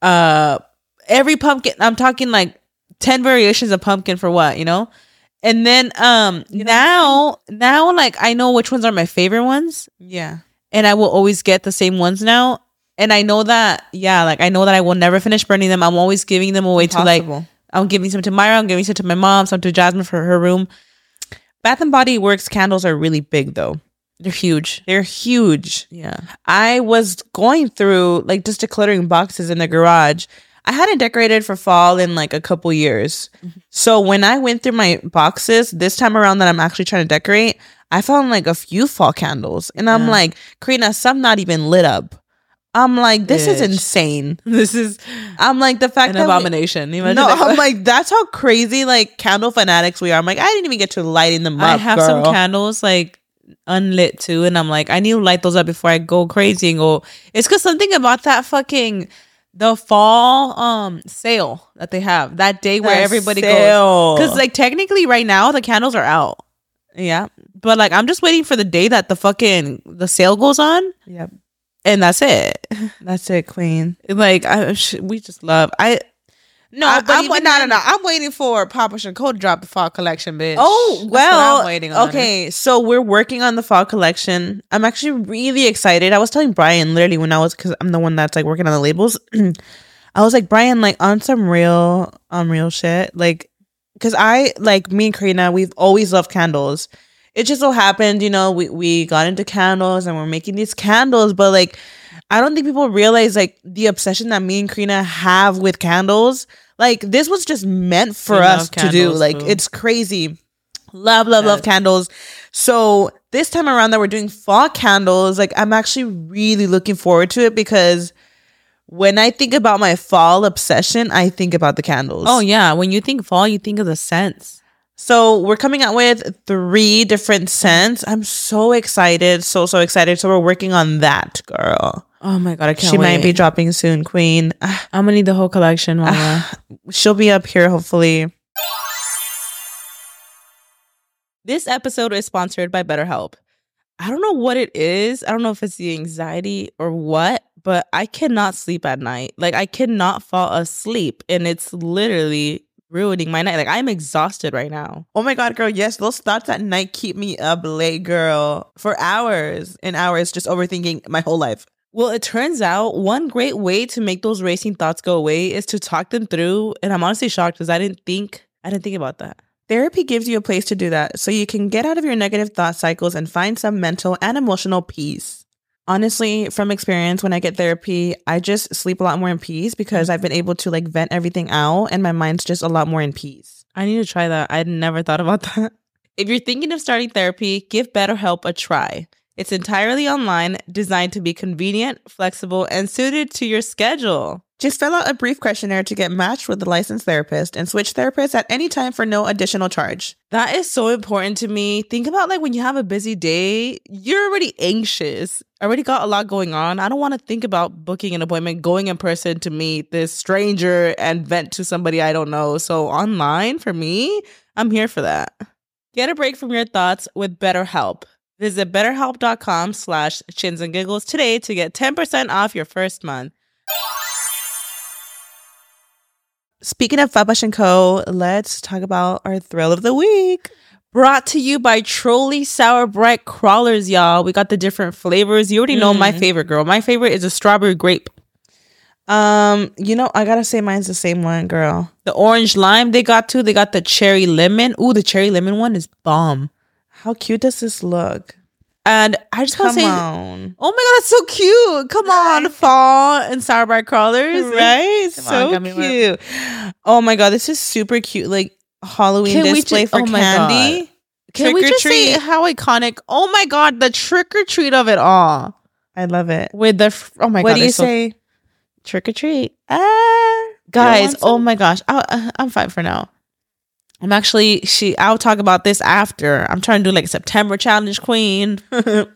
uh, every pumpkin. I'm talking like ten variations of pumpkin for what you know. And then um now now like I know which ones are my favorite ones Yeah. and I will always get the same ones now. And I know that, yeah, like I know that I will never finish burning them. I'm always giving them away to like, I'm giving some to Myra, I'm giving some to my mom, some to Jasmine for her room. Bath and Body Works candles are really big though. They're huge. They're huge. Yeah. I was going through like just decluttering boxes in the garage. I hadn't decorated for fall in like a couple years. Mm-hmm. So when I went through my boxes this time around that I'm actually trying to decorate, I found like a few fall candles. And I'm like, Karina, some not even lit up. I'm like, this is insane. This is I'm like the fact an that abomination. You imagine no, that? I'm like that's how crazy like candle fanatics we are. I'm like I didn't even get to lighting them up. I have some candles like unlit too, and I'm like, I need to light those up before I go crazy and go. It's because something about that fucking the fall um sale that they have that day where That everybody goes. Because like technically right now the candles are out. yeah, But like I'm just waiting for the day that the fucking the sale goes on yep, and that's it. that's it, Queen. Like I, we just love. I no, I, but I'm, I'm no, no, no. I'm waiting for Papa Chanco to drop the fall collection, bitch. Oh, That's what well, I'm waiting on. Okay, so we're working on the fall collection. I'm actually really excited. I was telling Brian literally when I was because I'm the one that's like working on the labels. I was like Brian, like on some real, on real shit, like because I like me and Karina, we've always loved candles. It just so happened, you know, we we got into candles and we're making these candles, but like I don't think people realize like the obsession that me and Karina have with candles. Like this was just meant for We us to do. Like too. it's crazy. Love, love, love Yes. candles. So this time around that we're doing fall candles, like I'm actually really looking forward to it because when I think about my fall obsession, I think about the candles. Oh yeah, when you think fall, you think of the scents. So we're coming out with three different scents. I'm so excited, so so excited. So we're working on that, girl. Oh my god, I can't she wait. might be dropping soon, Queen. I'm gonna need the whole collection, mama. she'll be up here hopefully. This episode is sponsored by BetterHelp. I don't know what it is. I don't know if it's the anxiety or what, but I cannot sleep at night. Like I cannot fall asleep and it's literally ruining my night. Like I'm exhausted right now. Oh my god, girl, yes, those thoughts at night keep me up late, girl, for hours and hours just overthinking my whole life. Well, it turns out one great way to make those racing thoughts go away is to talk them through. And I'm honestly shocked because I didn't think I didn't think about that. Therapy gives you a place to do that so you can get out of your negative thought cycles and find some mental and emotional peace. Honestly, from experience, when I get therapy, I just sleep a lot more in peace because I've been able to like vent everything out and my mind's just a lot more in peace. I need to try that. I'd never thought about that. If you're thinking of starting therapy, give BetterHelp a try. It's entirely online, designed to be convenient, flexible, and suited to your schedule. Just fill out a brief questionnaire to get matched with a licensed therapist and switch therapists at any time for no additional charge. That is so important to me. Think about like when you have a busy day, you're already anxious. I Already got a lot going on. I don't want to think about booking an appointment, going in person to meet this stranger and vent to somebody I don't know. So online for me, I'm here for that. Get a break from your thoughts with BetterHelp. Visit betterhelp.com slash chins and giggles today to get 10% off your first month. Speaking of Fabash & Co., let's talk about our thrill of the week. Brought to you by Trolli Sour Brite Crawlers, y'all. We got the different flavors. You already know my Mm. favorite, girl. My favorite is a strawberry grape. Um, you know, I gotta say mine's the same one, girl. The orange lime they got too. They got the cherry lemon. Ooh, the cherry lemon one is bomb. How cute does this look? And I just want to say, on. oh my god, that's so cute. Come on, fall and sour brite crawlers, Right? Come so worm. cute. Oh my god, this is super cute. Like Halloween Can display just- for oh my candy. Can we Trick or just say treat. how iconic? Oh my god, the trick or treat of it all I love it. with the f- oh my what god. What do you so- say? Trick or treat. Ah, guys oh my gosh I, i'm fine for now i'm actually she i'll talk about this after. I'm trying to do like a september challenge queen.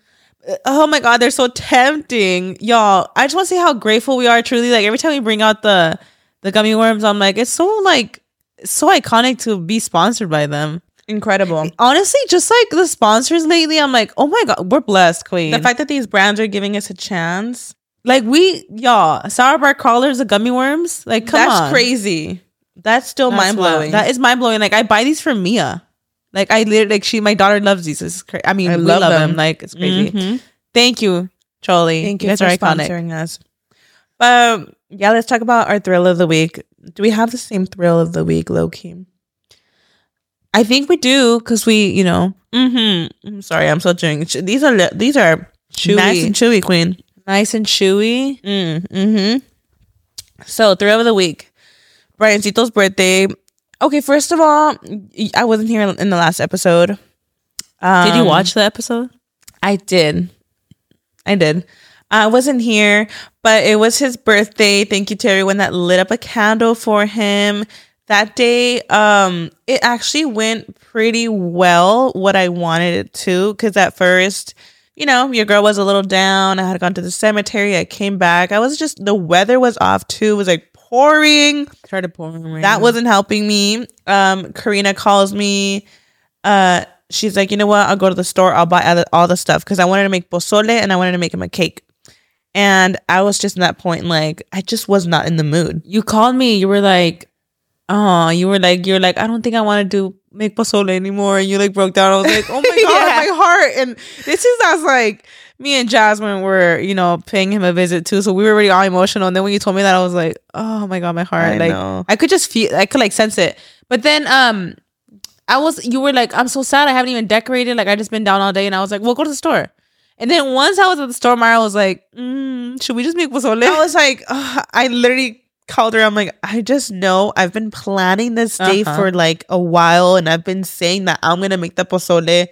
Oh my god they're so tempting. Y'all i just want to say how grateful we are truly. Like every time we bring out the the gummy worms i'm like it's so like so iconic to be sponsored by them. Incredible. honestly just like the sponsors lately i'm like oh my god we're blessed queen. The fact that these brands are giving us a chance, like we y'all sour brite crawlers the gummy worms? Like come that's on. crazy. That's still mind blowing. That is mind blowing. Like I buy these for Mia. Like I literally like she my daughter loves these. It's crazy. I mean, I we love love, them. them. Like it's crazy. Mhm. Thank you, Charlie. Thank you guys for are iconic. sponsoring us. Um, yeah, let's talk about our thrill of the week. Do we have the same thrill of the week, low key? I think we do because we, you know, Mm-hmm. I'm sorry, I'm so chewing. These are these are Chewy. nice and chewy, queen. nice and chewy. Mm, mm-hmm. So thrill of the week, Briancito's birthday. Okay, first of all, I wasn't here in the last episode. Did you Um, watch the episode? I did. I did. I wasn't here, but it was his birthday. Thank you to everyone that lit up a candle for him. That day, um, it actually went pretty well what I wanted it to. Cause at first, you know, your girl was a little down. I had gone to the cemetery. I came back. I was just the weather was off too. It was like pouring Started pouring that wasn't helping me um karina calls me uh she's like you know what i'll go to the store i'll buy all the, all the stuff because i wanted to make pozole and i wanted to make him a cake and i was just in that point like i just was not in the mood You called me. You were like, oh, you were like, you're like, I don't think I want to do make pozole anymore. And you like broke down. I was like, oh my god, Yeah. my heart. And this is I was like, me and Jasmine were, you know, paying him a visit too. So we were already all emotional. And then when you told me that, I was like, oh my god, my heart. I like know. I could just feel, I could like sense it. But then, um, I was, you were like, I'm so sad. I haven't even decorated. Like I just been down all day. And I was like, well, go to the store. And then once I was at the store, Mara was like, mm, should we just make pozole? i was like i literally called her i'm like i just know i've been planning this day Uh-huh. for like a while and i've been saying that i'm gonna make the pozole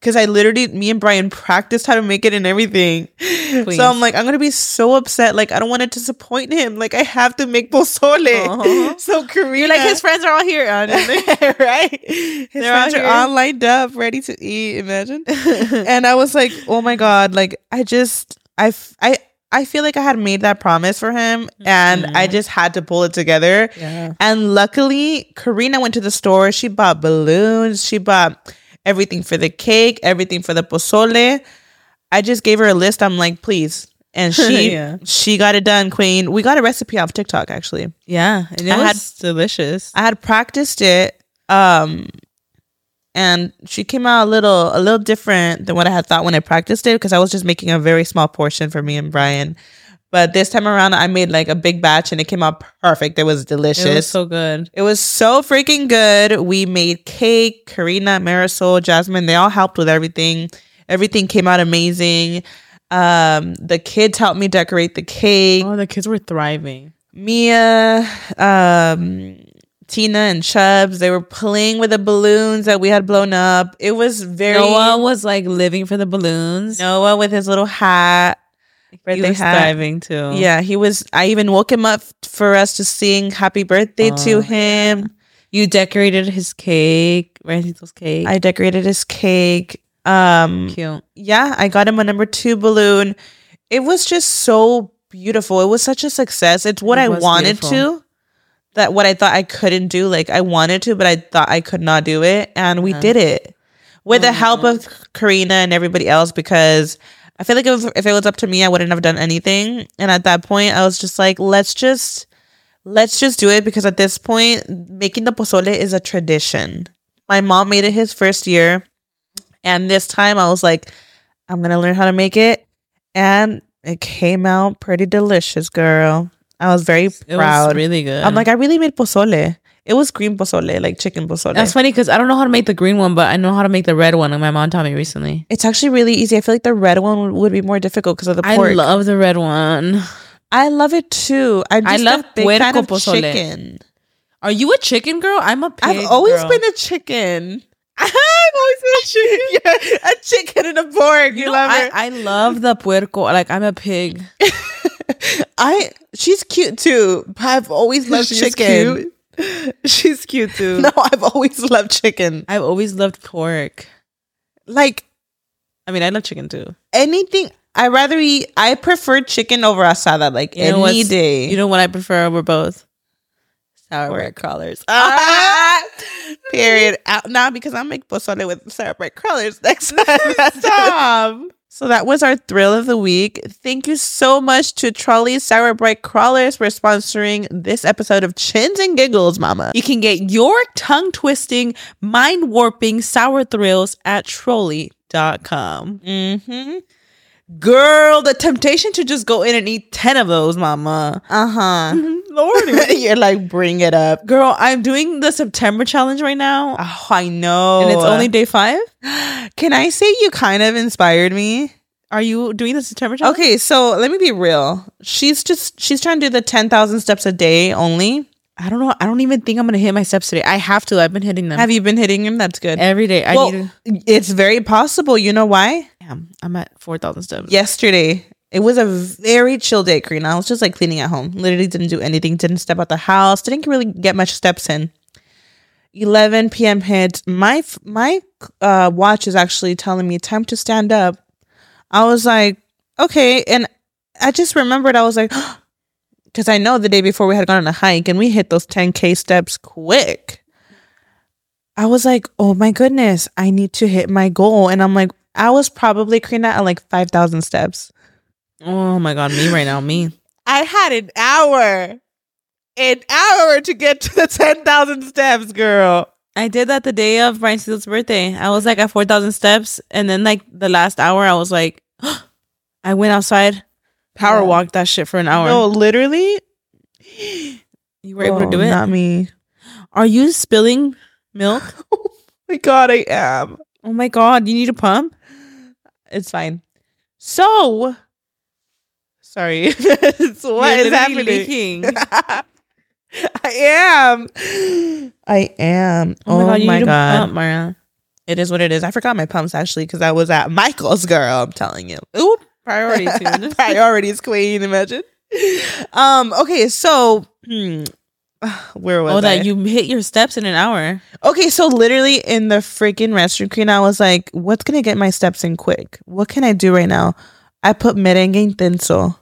because I literally, me and Brian practiced how to make it and everything. Please. So I'm like, I'm gonna be so upset. Like, I don't want to disappoint him. Like, I have to make pozole. Uh-huh. So Karina, You're like his friends are all here. Right? His They're friends are all lined up, ready to eat. Imagine. and I was like, oh my god, like I just, I, I, I feel like I had made that promise for him, and I Mhm. just had to pull it together. yeah. And luckily, Karina went to the store. She bought balloons. She bought everything for the cake, everything for the pozole. I just gave her a list. I'm like, please. And she Yeah. she got it done, Queen. We got a recipe off TikTok actually. Yeah. And it I had- was delicious. I had practiced it, um, and she came out a little a little different than what I had thought when I practiced it because I was just making a very small portion for me and Brian. But this time around, I made like a big batch, and it came out perfect. It was delicious. It was so good. It was so freaking good. We made cake. Karina, Marisol, Jasmine, they all helped with everything. Everything came out amazing. Um, the kids helped me decorate the cake. Oh, the kids were thriving. Mia, um, Tina, and Chubbs, they were playing with the balloons that we had blown up. It was very Noah was like living for the balloons. Noah with his little hat. He birthday was hat. thriving too. Yeah, he was. I even woke him up for us to sing happy birthday to Oh, him. You decorated his cake, Briancito's cake. I decorated his cake. Um, Cute. yeah, I got him a number two balloon. It was just so beautiful. It was such a success. It's what It I wanted beautiful. to. That what I thought I couldn't do. Like I wanted to, but I thought I could not do it, and we Uh-huh. did it with the help of Karina and everybody else. Because I feel like if, if it was up to me, I wouldn't have done anything. And at that point, I was just like, let's just let's just do it because at this point, making the pozole is a tradition. My mom made it his first year. And this time I was like, I'm going to learn how to make it. And it came out pretty delicious, girl. I was very It proud. was really good. I'm like, I really made pozole. It was green pozole, like chicken pozole. that's funny because I don't know how to make the green one, but I know how to make the red one. And my mom taught me recently. it's actually really easy. I feel like the red one would, be more difficult because of the pork. I love the red one. I love it too. I'm I just love a big fan puerco of pozole. chicken. Are you a chicken girl? I'm a pig. I've always girl. been a chicken. I've always been a chicken. yeah, a chicken and a pork. You, You know, love I, it. I love the puerco. Like I'm a pig. I she's cute too. I've always loved She's chicken. She's cute too. No, I've always loved chicken. I've always loved pork. Like I mean, I love chicken too. anything, I rather eat. I prefer chicken over asada. Like You know any day. You know what I prefer over both? Sour Brite Crawlers. Ah, period. Out now because I'll make pozole with sour brite crawlers next time. Stop. So that was our thrill of the week. Thank you so much to Trolli Sour Brite Crawlers for sponsoring this episode of Chins and Giggles, Mama. You can get your tongue twisting, mind warping sour thrills at trolli.com. Mm-hmm. Girl, the temptation to just go in and eat 10 of those, mama. Uh-huh. Lord. You're like, bring it up. Girl, I'm doing the September challenge right now. Oh, I know. And it's only day five. Can I say you kind of inspired me? Are you doing the September challenge? Okay, so let me be real. She's just she's trying to do the ten thousand steps a day only. I don't know. I don't even think I'm gonna hit my steps today. I have to. I've been hitting them Have you been hitting them? That's good. every day. I well, need to. it's very possible. You know why? Damn, I'm at four thousand steps. Yesterday, it was a very chill day, Karina. I was just like cleaning at home. Literally didn't do anything. Didn't step out the house. Didn't really get much steps in. 11 p.m. hits. My my uh, watch is actually telling me time to stand up. I was like, okay, and I just remembered. I was like, because I know the day before we had gone on a hike and we hit those 10k steps quick. I was like, oh my goodness, I need to hit my goal, and I'm like, I was probably Karina at like 5,000 steps. Oh my god, me right now, me. I had an hour, an hour to get to the 10,000 steps, girl. I did that the day of Briancito's birthday. I was like at four thousand steps, and then like the last hour, I was like, I went outside, power Yeah. walked that shit for an hour. No, literally. you were able to Oh, do it. Not me. Are you spilling milk? oh my God, I am. oh my god, you need a pump. It's fine. So, sorry. so what You're is happening? leaking. I am. I am. Oh my god, oh you need a God. pump, Mara. It is what it is. I forgot my pumps actually because I was at Michael's girl. I'm telling you. Ooh, priority tune. Priorities queen, imagine. Um, okay, so hmm, where was oh, I? that you hit your steps in an hour. Okay, so literally in the freaking restroom queen, I was like, what's gonna get my steps in quick? What can I do right now? I put merengue intenso.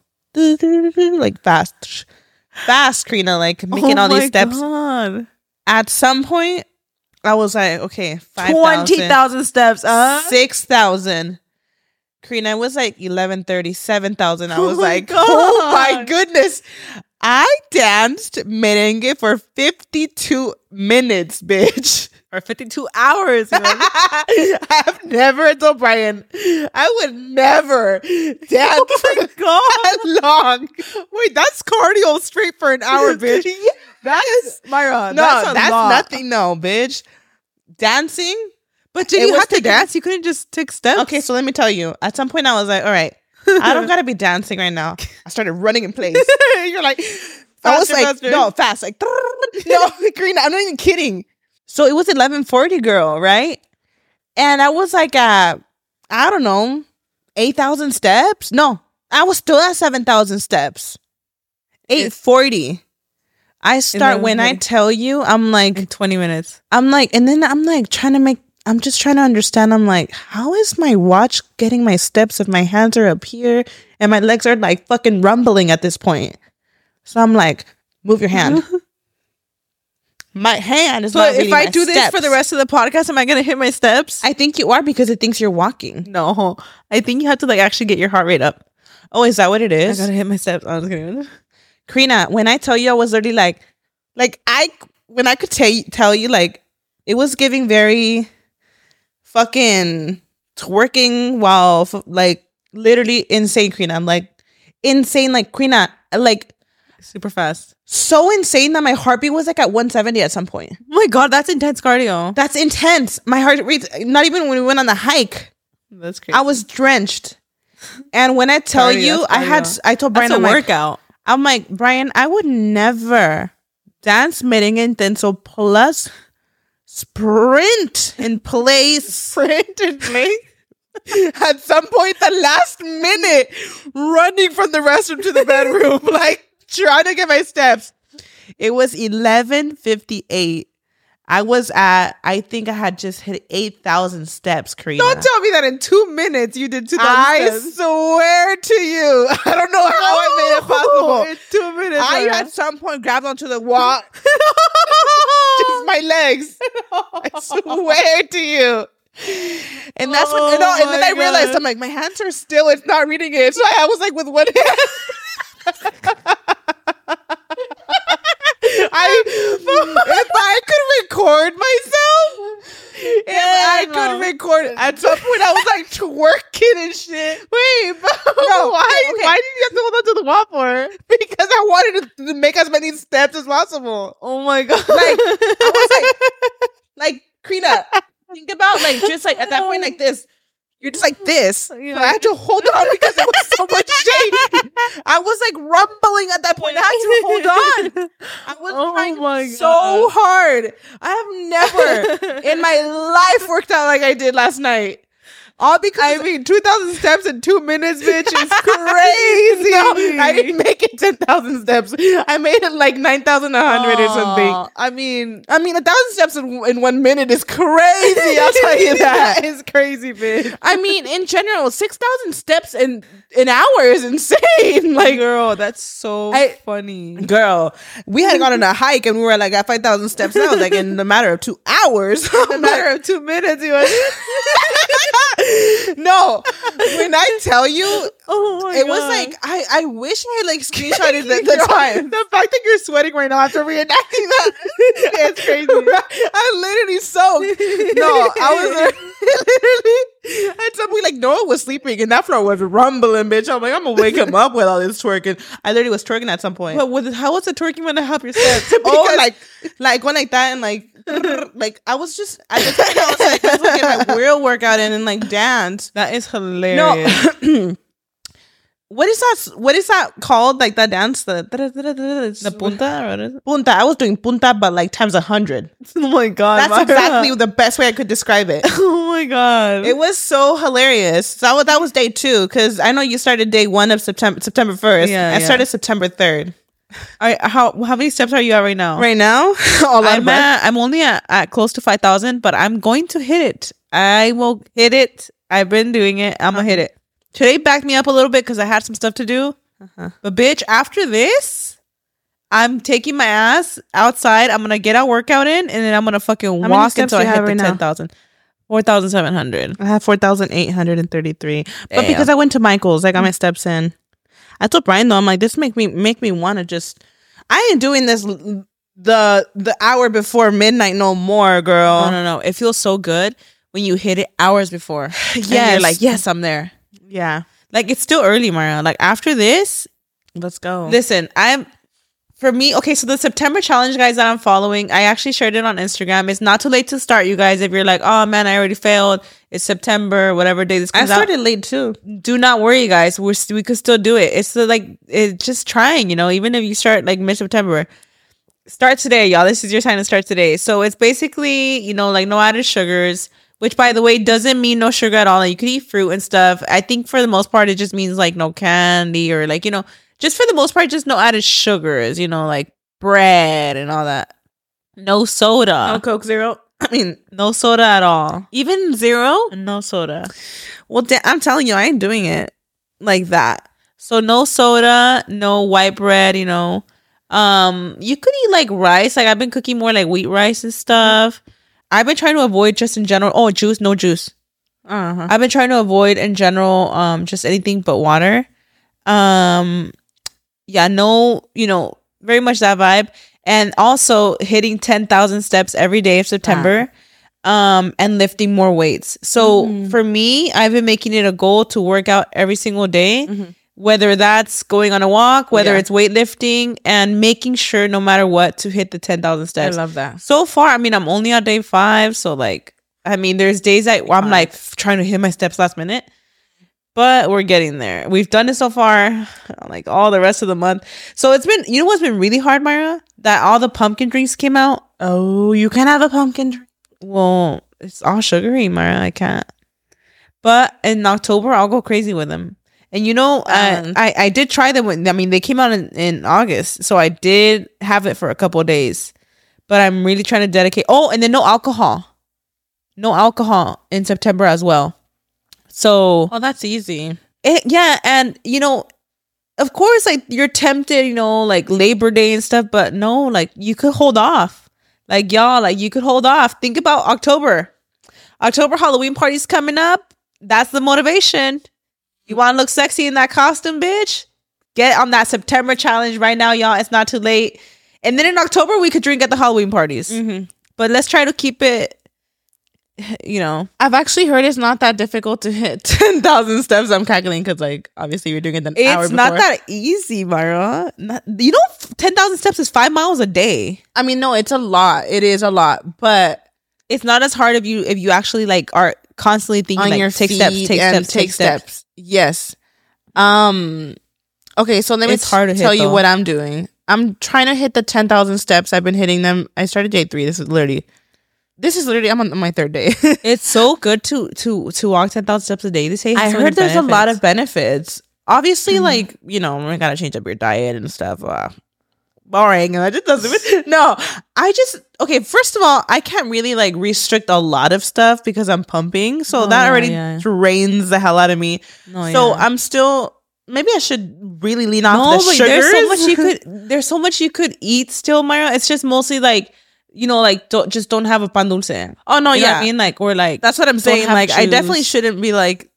Like fast. Fast, Krina, like making Oh all these steps. God. At some point, I was like, okay, 20,000 5,000, steps. Uh? 6,000. Karina was like 1130, 7,000. I Oh was my like, oh my goodness. I danced merengue for 52 minutes, bitch. Or 52 hours. you know? I have never told Brian I would never dance Oh for that long. Wait, that's cardio straight for an hour, bitch. That's Myra, no, that's, that's, nothing. No, bitch. Dancing. But did It you have to dance? You couldn't just take steps. Okay, so let me tell you. At some point, I was like, all right, I don't gotta be dancing right now. I started running in place. You're like, I was like, faster. no, fast, like, no, Karina, I'm not even kidding. So it was 1140, girl, right? And I was like, uh, I don't know, 8,000 steps. No, I was still at 7,000 steps. 840. I start when I tell you, I'm like, in 20 minutes. I'm like, and then I'm like trying to make, I'm just trying to understand. I'm like, how is my watch getting my steps if my hands are up here and my legs are like fucking rumbling at this point? So I'm like, move your hand. my hand is So not if I do this for the rest of the podcast, am I going to hit my steps? I think you are because it thinks you're walking. no. I think you have to like actually get your heart rate up. Oh, is that what it is? I got to hit my steps. I was kidding. Karina, when I tell you I was already like, like I when I could tell tell you like it was giving very fucking twerking while f- like literally insane. Karina, I'm like insane. Like Karina, like Super fast. so insane that my heartbeat was like at 170 at some point. Oh my God, that's intense cardio. That's intense. My heart rate, not even when we went on the hike, That's crazy. I was drenched. And when I tell Cardio, you, I had. I told Brian, that's a I'm like, workout. I'm like, Brian, I would never dance merengue intenso plus sprint in place. sprint in place. At some point, the last minute, running from the restroom to the bedroom, like trying to get my steps. It was 11:58. I was at I think I had just hit 8,000 steps, Karina. Don't tell me that in two minutes you did 2,000 I steps. swear to you. I don't know how I made it possible. In 2 minutes. I at some point grabbed onto the wall. Just my legs. I swear to you. And that's Oh when no, and then I realized I'm like, my hands are still, it's not reading it. So I was like with one hand. I if I could record myself, if I could record at some point I was like twerking and shit. Wait, No, why okay. why did you have to hold on to the wall for? Because I wanted to make as many steps as possible. Oh my God. Like, I was like, like, Krina, think about like just like at that point, like this. You're just like this. So I had to hold on because it was so much shade. I was like rumbling at that point. I had to hold on. I was Oh trying so hard. I have never in my life worked out like I did last night. All because I mean, two thousand steps in two minutes, bitch, is crazy. No, I didn't make it ten thousand steps. I made it like nine thousand one hundred or something. I mean, I mean, a thousand steps in, in one minute is crazy. I'll tell you that. that. is crazy, bitch. I mean, in general, six thousand steps in an hour is insane. Like, girl, that's so I- funny. girl, we had gone on a hike and we were like at five thousand steps now, like in a matter of two hours. In a matter of two minutes, you. no, when I tell you, Oh it was like I, I wish I had like screenshotted the, the time. The fact that you're sweating right now after reenacting that, it's crazy. I literally soaked. No, I was literally at some point like Noah was sleeping and that floor was rumbling, bitch. I'm like, I'm gonna wake him up with all this twerking. I literally was twerking at some point. But with, how was the twerking going to help your steps? oh, like like going like that and like like I was just at the time I was like, let's get my real workout in and like dance. that is hilarious. No. what is that? What is that called? Like that dance, the The punta. or what is it? punta. I was doing punta, but like times a hundred. Oh my god, That's exactly the best way I could describe it. oh my god. It was so hilarious. So that was, that was day two because I know you started day one of September September first. Yeah, I yeah. started September third. All right, how how many steps are you at right now? Right now, I'm at, I'm only at, at close to five thousand, but I'm going to hit it. I will hit it. I've been doing it. I'm gonna hit it. Today backed me up a little bit because I had some stuff to do. Uh-huh. But bitch, after this, I'm taking my ass outside. I'm gonna get our workout in, and then I'm gonna fucking many walk until I hit the right now? ten thousand. Four thousand seven hundred. I have four thousand eight hundred and thirty three. But because I went to Michael's, I got my steps in. I told Brian though, I'm like, this make me make me want to just. I ain't doing this the the hour before midnight no more, girl. No, no, no. It feels so good when you hit it hours before. yeah, you're like, yes, I'm there. Yeah, Like it's still early, Maria. Like after this, let's go. Listen, I'm for me, okay, so the September challenge guys that I'm following, I actually shared it on Instagram. It's not too late to start, you guys. If you're like, oh man, I already failed. It's September, whatever day this comes. out. I started late too. Do not worry, guys. We're st- we could still do it. It's the, like it's just trying, you know. Even if you start like mid September, start today, y'all. This is your time to start today. So it's basically, you know, like no added sugars. Which, by the way, doesn't mean no sugar at all. Like, you could eat fruit and stuff. I think for the most part, it just means like no candy or like you know, just for the most part, just no added sugars. You know, like bread and all that. No soda. No Coke Zero. I mean, No soda at all. even zero. No soda. Well, da- I'm telling you, I ain't doing it like that. So no soda, no white bread, you know. Um, you could eat like rice. Like I've been cooking more like wheat rice and stuff. I've been trying to avoid just in general. Oh, juice, no juice. Uh-huh. I've been trying to avoid in general, um, just anything but water. Um, yeah, no, you know, very much that vibe, and also hitting ten thousand steps every day of September, um, and lifting more weights. So Mhm. for me, I've been making it a goal to work out every single day, Mhm. whether that's going on a walk, whether Yeah. it's weightlifting, and making sure no matter what to hit the ten thousand steps. I love that. so far i mean i'm only on day five so like i mean there's days that i'm like trying to hit my steps last minute but we're getting there we've done it so far like all the rest of the month so it's been you know what's been really hard myra that all the pumpkin drinks came out Oh, you can have a pumpkin drink. well it's all sugary myra i can't but in october i'll go crazy with them and you know, Um, I I did try them. When, I mean, they came out in, in August, so I did have it for a couple of days. But I'm really trying to dedicate. Oh, and then no alcohol, no alcohol in September as well. So Oh, that's easy. it, yeah, and you know, of course, like you're tempted, you know, like Labor Day and stuff. But no, like you could hold off. Like y'all, like you could hold off. Think about October. October Halloween party's coming up. That's the motivation. You want to look sexy in that costume, bitch? Get on that September challenge right now, y'all. It's not too late. And then in October, we could drink at the Halloween parties. Mm-hmm. But let's try to keep it, you know, I've actually heard it's not that difficult to hit 10,000 steps. I'm calculating because, like, obviously you're doing it an hour it's not that easy, Myra. Not, you know, 10,000 steps is five miles a day. I mean, no, it's a lot. It is a lot. But It's not as hard if you if you actually like are constantly thinking on like your take steps, take steps, take steps. Yes. Um. Okay, so let me It's hard to hit, tell you though. what I'm doing. I'm trying to hit the 10,000 steps. I've been hitting them. I started day three. This is literally, this is literally, I'm on my third day. It's so good to to to walk 10,000 steps a day. They say I heard there's a lot of benefits. benefits. Obviously, Mhm. like, you know, we gotta change up your diet and stuff. Uh, boring. And that just doesn't, no, I just, okay, first of all, I can't really like restrict a lot of stuff because I'm pumping. So Oh, that already yeah. drains the hell out of me. No, so yeah. I'm still, maybe I should really lean off no, the sugars. there's so much you could there's so much you could eat still, Myra. It's just mostly like you know, like don't just don't have a pan dulce. You oh, no, know yeah. I mean? Like or like That's what I'm saying. Like, I definitely shouldn't be like,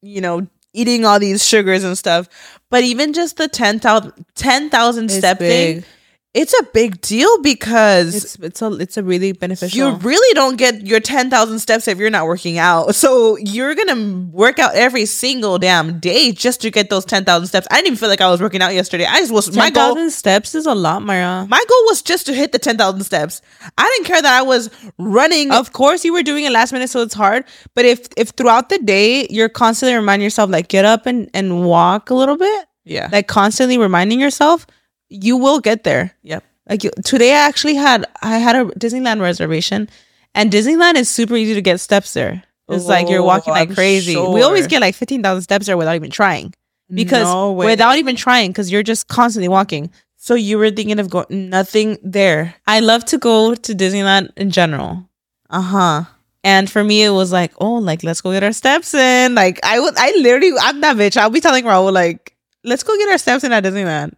you know, eating all these sugars and stuff. But even just the 10,000 10,000 It's step big. thing, it's a big deal because It's it's a it's a really beneficial. you really don't get your 10,000 steps if you're not working out. So you're going to work out every single damn day just to get those 10,000 steps. I didn't even feel like I was working out yesterday. I just was, my my goal, thousand steps is a lot, Myra. my goal was just to hit the 10,000 steps. I didn't care that I was running. Of course, you were doing it last minute, so it's hard. But if if throughout the day you're constantly reminding yourself, like get up and and walk a little bit, yeah. like constantly reminding yourself, you will get there. Yep. Like you, today, I actually had I had a Disneyland reservation, and Disneyland is super easy to get steps there. It's like you're Oh, walking like I'm crazy. We always get like fifteen thousand steps there without even trying, because No without even trying, because you're just constantly walking. So you were thinking of going, nothing there. I love to go to Disneyland in general. Uh huh. And for me, it was like, oh, like let's go get our steps in. Like I would, I literally, I'm that bitch. I'll be telling Raul like, let's go get our steps in at Disneyland.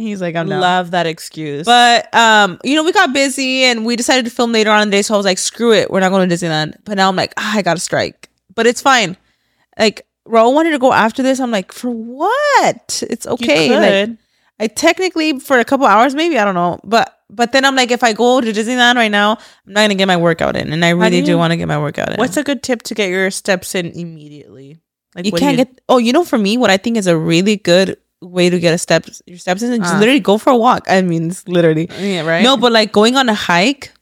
He's like, I'm. Love that excuse. But um, you know, we got busy and we decided to film later on in the day. So I was like, screw it, we're not going to Disneyland. But now I'm like, ah, I got to strike. But it's fine. Like Raul wanted to go after this. I'm like, for what? It's okay. Like. I technically for a couple hours, maybe I don't know, but but then I'm like, if I go to Disneyland right now, I'm not gonna get my workout in, and I really do do want to get my workout in. What's a good tip to get your steps in immediately? Like you can't get? Oh, you know, for me, what I think is a really good way to get a steps your steps in, is just Ah. literally go for a walk. I mean, it's literally Yeah, right. no, but like going on a hike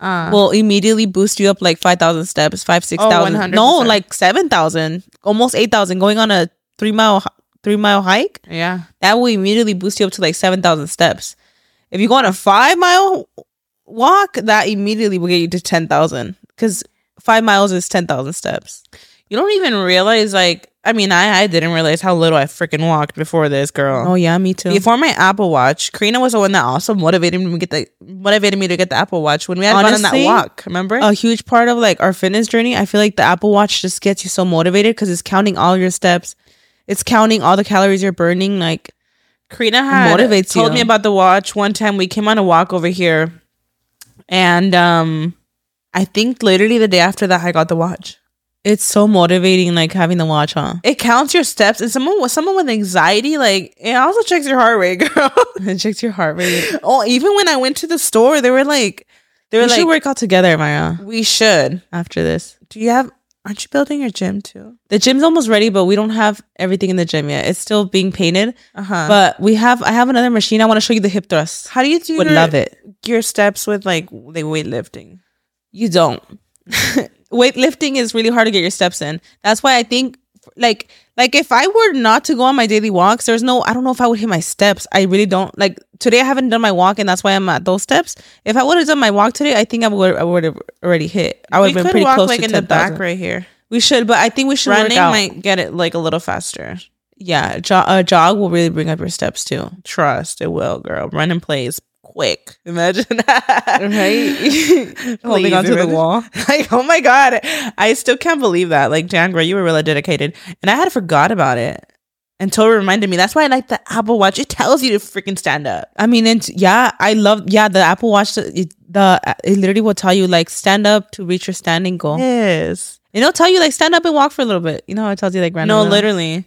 uh, will immediately boost you up like five thousand steps, five six Oh, thousand. no, 100%. like seven thousand, almost eight thousand. Going on a three mile three mile hike yeah. that will immediately boost you up to like 7,000 steps. If you go on a five mile walk, that immediately will get you to 10,000 because five miles is 10,000 steps. You don't even realize, like, I mean, I, I didn't realize how little I freaking walked before this, girl. Oh, yeah, me too. Before my Apple Watch, Karina was the one that also motivated me to get the motivated me to get the Apple Watch when we had gone on that walk. Remember? a huge part of like our fitness journey, I feel like the Apple Watch just gets you so motivated because it's counting all your steps. It's counting all the calories you're burning. Like, Karina had motivates told you. me about the watch one time. We came on a walk over here, and um, I think literally the day after that, I got the watch. It's so motivating, like having the watch, huh? It counts your steps, and someone with someone with anxiety, like it also checks your heart rate, girl. It checks your heart rate. oh, even when I went to the store, they were like, they We were should like, work out together, Maya, we should. after this. Do you have? Aren't you building your gym too? The gym's almost ready, but we don't have everything in the gym yet. It's still being painted. Uh huh. But we have I have another machine. I want to show you the hip thrust. how do you do? Would your, love it. Your steps with like the weightlifting. You don't. Weightlifting is really hard to get your steps in. That's why I think like like if I were not to go on my daily walks, there's no I don't know if I would hit my steps. I really don't. Like today I haven't done my walk and that's why I'm at those steps. If I would have done my walk today, I think I would I would have already hit. I would have been pretty walk close like to in the back 10,000. right here. We should, but I think we should Running might get it like a little faster. yeah, jo- a jog will really bring up your steps too. Trust it will, girl. Run and plays quick. Imagine that, Right? Holding Please, onto the wall. Like, oh my god, I still can't believe that. Like, Jan, girl, you were really dedicated, and I had forgot about it until it reminded me. That's why I like the Apple Watch. It tells you to freaking stand up. I mean, and yeah, I love yeah the Apple Watch. It, the it literally will tell you like stand up to reach your standing goal. Yes. And it'll tell you like stand up and walk for a little bit. You know how it tells you like random. No, literally.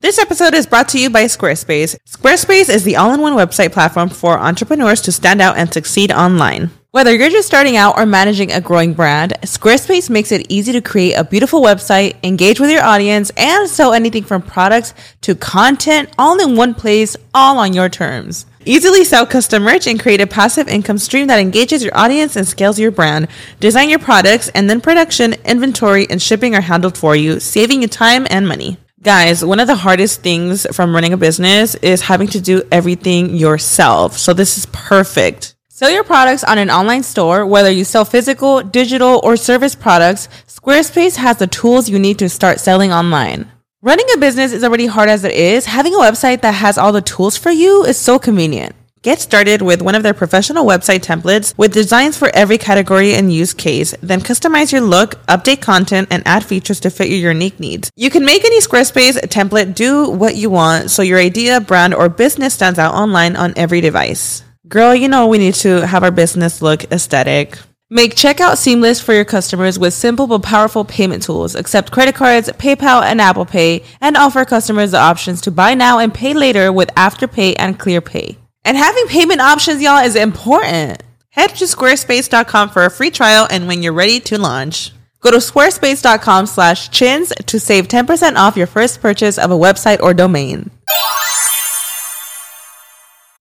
This episode is brought to you by Squarespace. Squarespace is the all in one website platform for entrepreneurs to stand out and succeed online. Whether you're just starting out or managing a growing brand, Squarespace makes it easy to create a beautiful website, engage with your audience, and sell anything from products to content all in one place, all on your terms. Easily sell custom merch and create a passive income stream that engages your audience and scales your brand. Design your products, and then production, inventory, and shipping are handled for you, saving you time and money. Guys, one of the hardest things from running a business is having to do everything yourself. So this is perfect. Sell your products on an online store, whether you sell physical, digital, or service products, Squarespace has the tools you need to start selling online. Running a business is already hard as it is. Having a website that has all the tools for you is so convenient. Get started with one of their professional website templates with designs for every category and use case. Then customize your look, update content, and add features to fit your unique needs. You can make any Squarespace template do what you want so your idea, brand, or business stands out online on every device. Girl, you know we need to have our business look aesthetic. Make checkout seamless for your customers with simple but powerful payment tools. Accept credit cards, PayPal, and Apple Pay, and offer customers the options to buy now and pay later with Afterpay and ClearPay. And having payment options, y'all, is important. Head to squarespace.com for a free trial and when you're ready to launch. Go to squarespace.com slash chins to save 10% off your first purchase of a website or domain.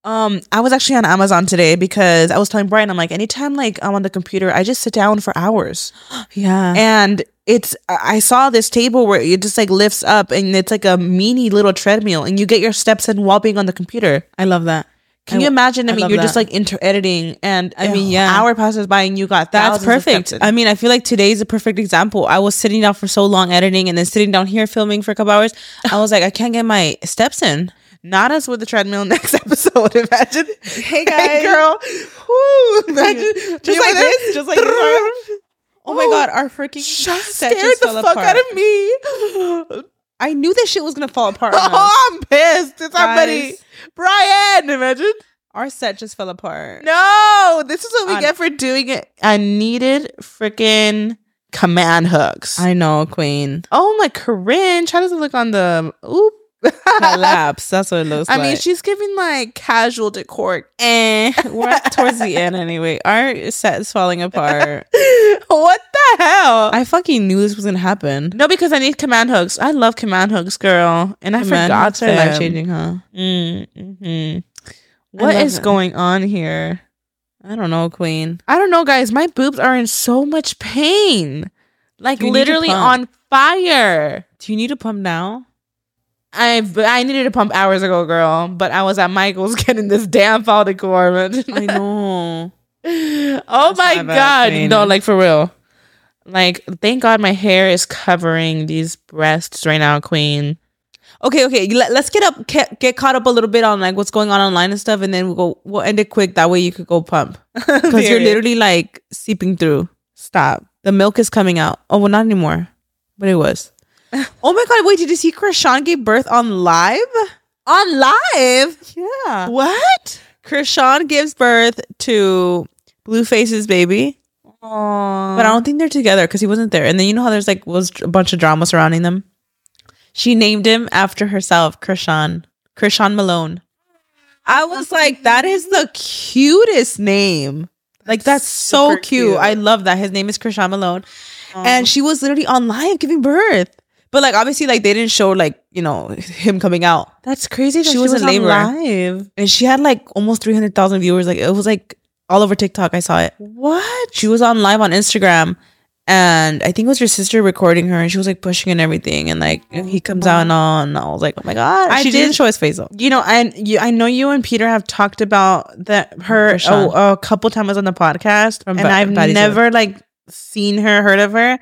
Um, I was actually on Amazon today because I was telling Brian, I'm like, anytime like I'm on the computer, I just sit down for hours. Yeah. And it's I saw this table where it just like lifts up and it's like a mini little treadmill and you get your steps in while being on the computer. I love that. Can I- you imagine? I, I mean, you're just like inter editing and I I mean, yeah. hour passes by and you got that. That's perfect. I mean, I feel like today's a perfect example. I was sitting down for so long editing and then sitting down here filming for a couple hours. I was like, I can't get my steps in. Not us with the treadmill next episode. Imagine, Hey, hey guys. girl, Woo. imagine Just like this, just like this. Oh my god, our freaking Shut set scared just the fell fuck apart. out of me. I knew that shit was gonna fall apart. Oh, I'm pissed. It's Guys. Brian. Imagine. Our set just fell apart. No, this is what we On- get for doing it. I needed freaking command hooks. I know, Queen. oh my cringe. How does it look on the oop? Collapse. That's what it looks I like. mean, she's giving like casual decor. eh. We're towards the end anyway. Our set is falling apart. what the hell? I fucking knew this was gonna happen. no, because I need command hooks. I love command hooks, girl, and I Man, forgot that's them. life changing, huh? Mm-hmm. What love going on here? I don't know, Queen. I don't know, guys. My boobs are in so much pain, like You need to literally on fire. Do you need to pump now? I I needed to pump hours ago, girl, but I was at Michael's getting this damn fall decor. I know. oh my my god, no, like for real. Like, thank God my hair is covering these breasts right now, Queen. Okay, okay. Let, us get up, get, get caught up a little bit on like what's going on online and stuff, and then we'll go. We'll end it quick. That way you could go pump because you're literally like seeping through. Stop. The milk is coming out. Oh, well, not anymore, but it was. oh my god! Wait, did you see Chrisean gave birth on live? on live. Yeah. What? Chrisean gives birth to Blueface's baby, Oh, but I don't think they're together because he wasn't there. And then you know how there's like was a bunch of drama surrounding them. She named him after herself, Chrisean. Chrisean Malone. I was like, that is the cutest name. Like that's so cute. cute. I love that. His name is Chrisean Malone. And she was literally on live giving birth. But like obviously like they didn't show like, you know, him coming out. that's crazy. That She was in on labor. live. And she had like almost 300,000 viewers. Like it was like all over TikTok. I saw it. What? She was on live on Instagram and I think it was her sister recording her and she was like pushing and everything. And like oh he comes out and all. And I was like, oh my God. I she did- didn't show his face though. You know, and you, I know you and Peter have talked about that her Chrisean. a, couple times on the podcast, From and Ba- I've never like seen her, heard of her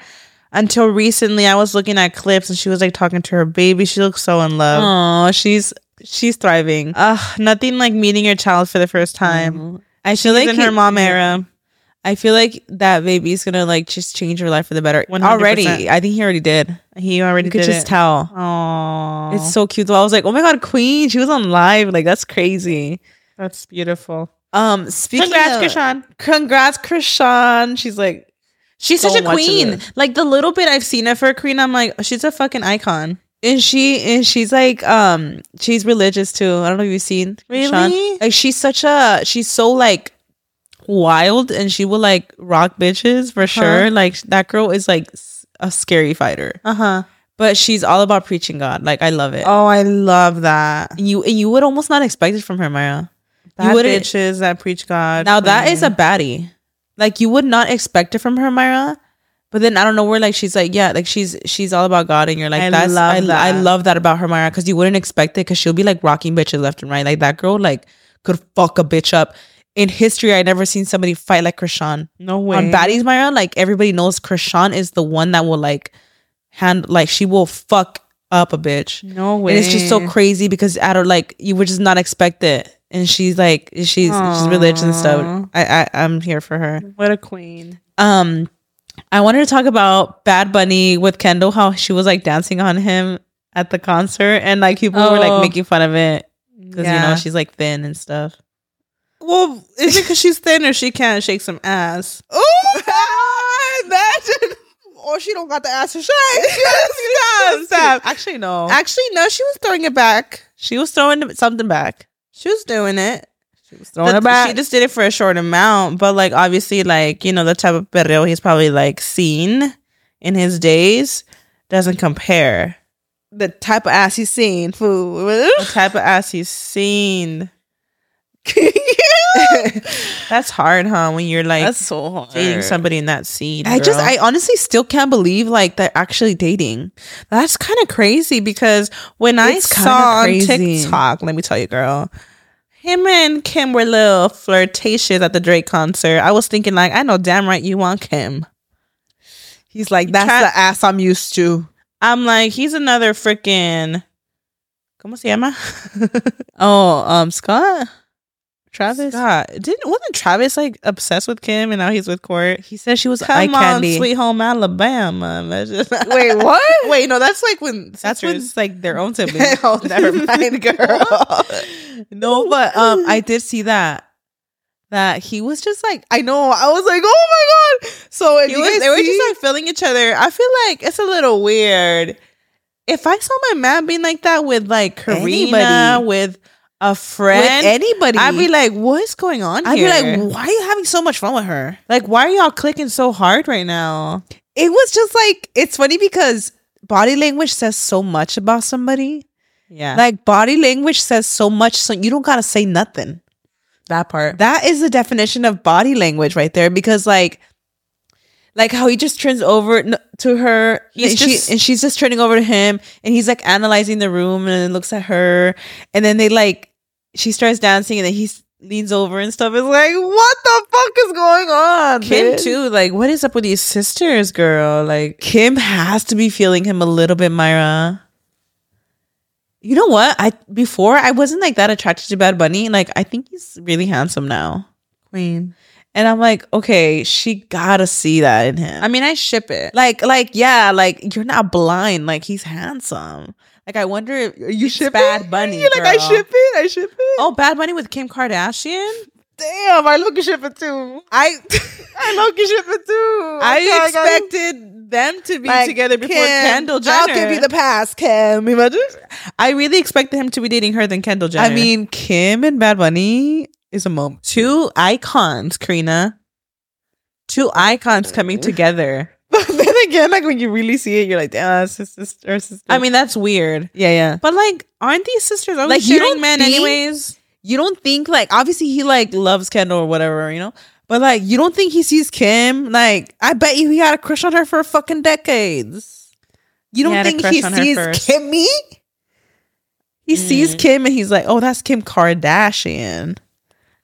until recently. I was looking at clips and she was like talking to her baby. She looks so in love. Oh, she's she's thriving. Ugh, nothing like meeting your child for the first time. Mhm. I feel She's like in her he- mom era. I feel like that baby's gonna like just change her life for the better. 100%. Already, I think he already did. He already You could just it. tell. Aww, It's so cute. though. I was like, oh my god, Queen. She was on live. Like that's crazy. that's beautiful. Um, speaking Congrats, of, Chrisean. Congrats, Chrisean. She's like, She's so such a queen. Like the little bit I've seen of her queen, I'm like, she's a fucking icon. and she and she's like, um, she's religious too. I don't know if you've seen. Really? Chrisean. Like she's such a she's so like wild and she will like rock bitches for sure. Like that girl is like a scary fighter. Uh huh. But she's all about preaching God. Like I love it. Oh, I love that. And you and you would almost not expect it from her, Maya. Bad wouldn't- bitches that preach God. Now that is a baddie. Like you would not expect it from her, Myra. But then I don't know where like she's like yeah like she's she's all about God and you're like I that's love I, that. I love that about her Myra because you wouldn't expect it because she'll be like rocking bitches left and right like that girl like could fuck a bitch up in history I never seen somebody fight like Chrisean no way. on baddies Myra like everybody knows Chrisean is the one that will like hand like she will fuck up a bitch No way. and it's just so crazy because I don't like you would just not expect it. And she's like she's she's religious and stuff. I, I I'm here for her. What a queen. Um I wanted to talk about Bad Bunny with Kendall, how she was like dancing on him at the concert and like people were Oh. like making fun of it. Because you know she's like thin and stuff. Well, is it because she's thin or she can't shake some ass? Oh, imagine. Or she don't got the ass to shake. stop, stop. Actually no. Actually, no, she was throwing it back. She was throwing something back. She was doing it. She was throwing it back. She just did it for a short amount, but like obviously, like you know, the type of perreo he's probably like seen in his days doesn't compare. the type of ass he's seen. Fool. The type of ass he's seen. That's hard, huh? When you're like That's so hard. dating somebody in that scene. I just I honestly still can't believe like they're actually dating. That's kind of crazy because when I It's kinda saw on. TikTok, let me tell you, girl, him and Kim were little flirtatious at the Drake concert. I was thinking like, I know damn right you want Kim. He's like, that's the ass I'm used to. I'm like, he's another freaking. ¿Cómo se llama? Oh, um, Scott, Travis. Scott, didn't wasn't Travis like obsessed with Kim and now he's with Court? He said she was eye Come on, candy. Sweet Home Alabama. Imagine- Wait, what? Wait, no, that's like when That's when it's like their own siblings. oh, never mind, girl. no, but um, I did see that. That he was just like I know. I was like, oh my god. So if was, they were just like feeling each other. I feel like it's a little weird. If I saw my man being like that with like Karina, Anybody. with a with friend, anybody, I'd be like, what's going on I'd here? be like, why are you having so much fun with her? like, why are y'all clicking so hard right now? It was just like it's funny because body language says so much about somebody. Yeah, Like body language says so much, so you don't gotta say nothing. that part. That is the definition of body language right there. Because like, like how he just turns over to her, and, just- she, and she's just turning over to him, and he's like analyzing the room, and then looks at her, and then they like, she starts dancing, and then he leans over and stuff. It's like, what the fuck is going on? Kim bitch? too. Like, what is up with these sisters, girl? Like, Kim has to be feeling him a little bit, Myra. You know what? I before I wasn't like that attracted to Bad Bunny. Like I think he's really handsome now. queen. And I'm like, okay, she gotta see that in him. I mean, I ship it. like, like, yeah, like you're not blind. Like he's handsome. Like I wonder if you ship Bad it? Bunny. You're like, I ship it. I ship it. Oh, Bad Bunny with Kim Kardashian. damn! I look at ship it too. I I look at ship it too. I expected them to be Like, together before Kim, Kendall Jenner. I'll give you the pass, Kim. Imagine. I really expected him to be dating her than Kendall Jenner. I mean, Kim and Bad Bunny is a moment. two icons, Karina. Two icons coming together. But then again, like when you really see it, you're like, damn, that's his sister. sister. I mean, that's weird. yeah, yeah. But like, aren't these sisters always Like, like you sharing don't men think- anyways? You don't think like obviously he like loves Kendall or whatever, you know? But like you don't think he sees Kim? Like I bet you he had a crush on her for fucking decades. You don't a think he sees. Kimmy? He sees Mm. Kim and he's like, oh, that's Kim Kardashian.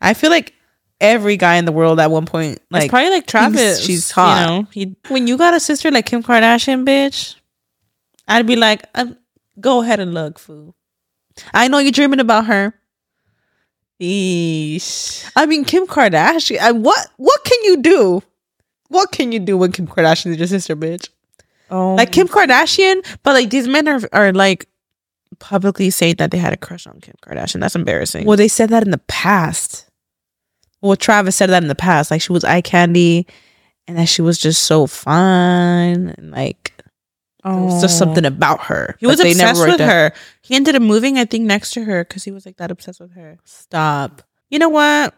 I feel like every guy in the world at one point, Like, like, probably like Travis. she's hot. You know, he, when you got a sister like Kim Kardashian, bitch, I'd be like, um, go ahead and look, fool. I know you're dreaming about her. Eesh. I mean, Kim Kardashian. I, what what can you do? What can you do when Kim Kardashian is your sister, bitch? Oh, Like Kim Kardashian, but like these men are are like publicly saying that they had a crush on Kim Kardashian. That's embarrassing. well, they said that in the past. Well, Travis said that in the past. Like she was eye candy, and that she was just so fine, and like it was just something about her. He was obsessed worked with her. He ended up moving, I think, next to her because he was like that obsessed with her. Stop. You know what?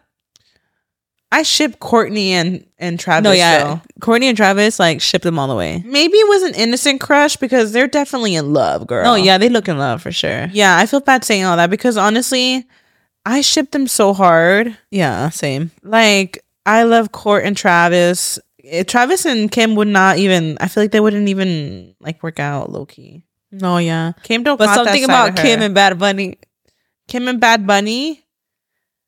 I ship Courtney and and Travis. no, yeah, though. Courtney and Travis like ship them all the way. Maybe it was an innocent crush because they're definitely in love, girl. Oh yeah, they look in love for sure. Yeah, I feel bad saying all that because honestly, I ship them so hard. Yeah, same. Like, I love Court and Travis. Eh, Travis and Kim would not even. I feel like they wouldn't even like work out low key. No, yeah. Kim don't. But something about Kim and Bad Bunny. Kim and Bad Bunny.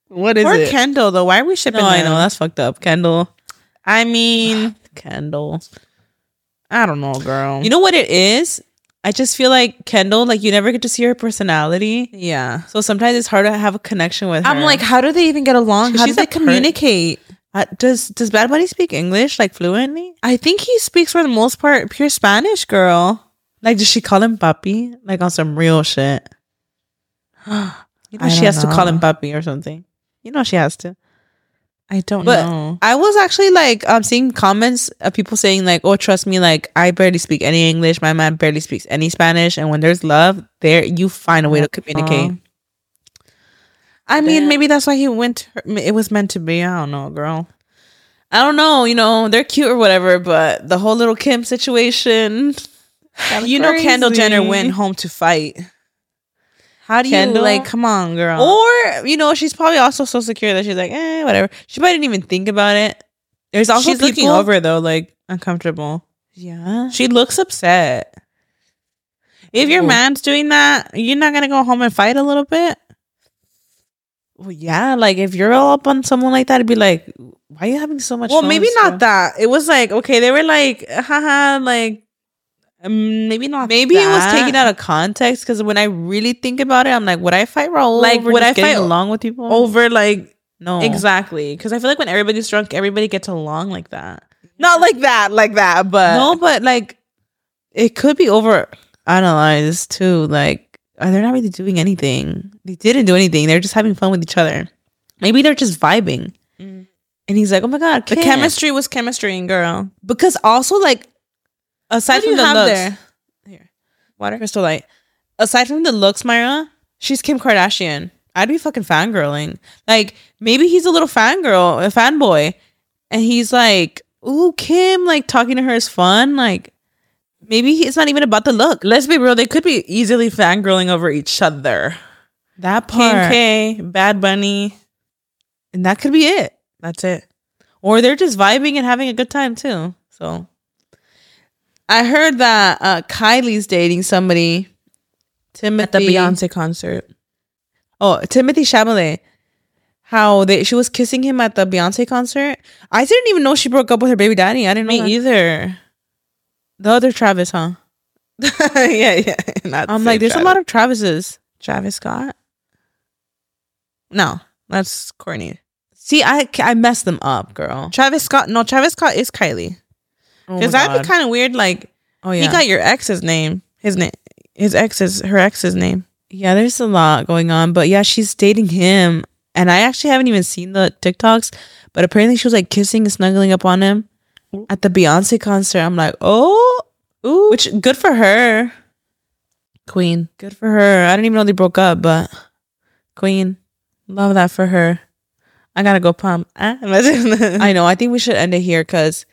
What is Or it? Kendall though. Why are we shipping? no, I know that's fucked up. Kendall. I mean, Kendall. I don't know, girl. You know what it is? I just feel like Kendall, like you never get to see her personality. yeah. So sometimes it's hard to have a connection with her. I'm like, how do they even get along? How do She's they per- communicate? Uh, does does Bad Bunny speak English like fluently? I think he speaks for the most part pure Spanish, girl. Like, does she call him papi? Like on some real shit? You know, I she has to call him know. papi or something. You know, she has to. I don't But know. I was actually like, um, seeing comments of people saying like, "Oh, trust me, like I barely speak any English. My man barely speaks any Spanish. And when there's love, there you find a way to communicate." Um, I mean, Damn. maybe that's why he went. It was meant to be. I don't know, girl. I don't know. You know, they're cute or whatever, but the whole little Kim situation. You know, Kendall Jenner went home to fight. How do Kendall? you like? Come on, girl. Or you know, she's probably also so secure that she's like, eh, whatever. She probably didn't even think about it. There's also she's looking over though, like uncomfortable. Yeah, She looks upset. If your Ooh. man's doing that, you're not gonna go home and fight a little bit. well, yeah. Like if you're all up on someone like that, it'd be like, why are you having so much? Well, maybe not stuff? that. It was like okay, they were like, haha, like um, maybe not. Maybe it was that. taken out of context because when I really think about it, I'm like, would I fight Raul? Like, would I fight along with people? over like no, exactly because I feel like when everybody's drunk, everybody gets along like that. Not like that, like that, but no, but like it could be over analyzed too. Like, they're they not really doing anything? They didn't do anything. They're just having fun with each other. Maybe they're just vibing. Mm. And he's like, "Oh my god, the chemistry was chemistry, and girl. Because also, like, aside from the looks, there? Here, water, crystal light. Aside from the looks, Myra, she's Kim Kardashian. I'd be fucking fangirling. Like, maybe he's a little fangirl, a fanboy, and he's like, "Ooh, Kim," like talking to her is fun. Like, maybe he- it's not even about the look. Let's be real; they could be easily fangirling over each other. That part, Kim K, Bad Bunny. and that could be it. That's it. Or they're just vibing and having a good time too. So, I heard that uh, Kylie's dating somebody Timothy, at the Beyonce concert. Oh, Timothée Chalamet. How they she was kissing him at the Beyonce concert. I didn't even know she broke up with her baby daddy. I didn't know Me that. either. the other Travis, huh? yeah, yeah. Not I'm like, there's a lot of Travises. Travis Scott. No, that's Courtney. See, I I messed them up, girl. Travis Scott. No, Travis Scott is Kylie. Oh Because my that'd be kind of weird. Like Oh yeah, he got your ex's name. His name. His ex's. Her ex's name. yeah. There's a lot going on, but yeah, she's dating him, and I actually haven't even seen the TikToks, but apparently she was like kissing and snuggling up on him at the Beyonce concert. I'm like, oh, Ooh, which good for her. queen. Good for her. I didn't even know they broke up, but Queen, love that for her. I gotta go pump. Ah. I know. I think we should end it here because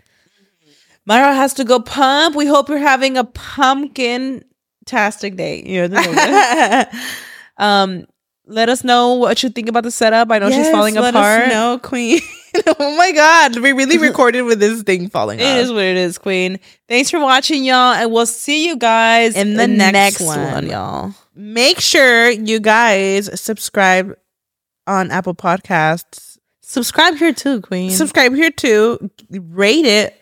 Myra has to go pump. We hope you're having a pumpkin tastic day. You know, um, let us know what you think about the setup. I know she's falling apart. No, queen. oh my god, we really recorded with this thing falling It off. is what it is, Queen. Thanks for watching, y'all, and we'll see you guys In the next one. y'all. Make sure you guys subscribe on Apple Podcasts. Subscribe here too, Queen. Subscribe here too. Rate it.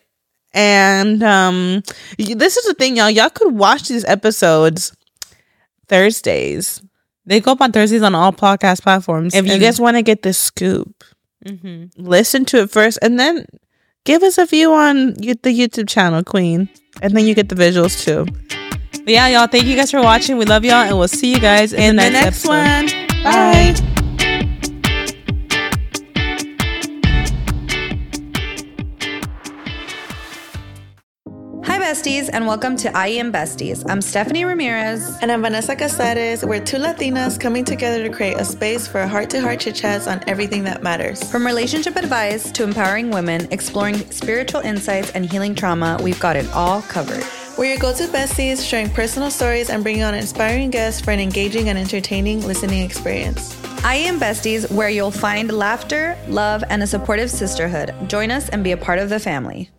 And um this is the thing, y'all. Y'all could watch these episodes Thursdays. they go up on Thursdays on all podcast platforms. If you guys want to get the scoop, Mhm. listen to it first and then give us a view on the YouTube channel, Queen. And then you get the visuals too. But yeah, y'all, thank you guys for watching. We love y'all, and we'll see you guys in, In the the next, next one. Bye. Hi, besties, and welcome to I Am Besties. I'm Stephanie Ramirez. And I'm Vanessa Casares. We're two Latinas coming together to create a space for heart to heart chit chats on everything that matters. From relationship advice to empowering women, exploring spiritual insights, and healing trauma, we've got it all covered. We're your go to besties, sharing personal stories and bringing on inspiring guests for an engaging and entertaining listening experience. I Am Besties, where you'll find laughter, love, and a supportive sisterhood. Join us and be a part of the family.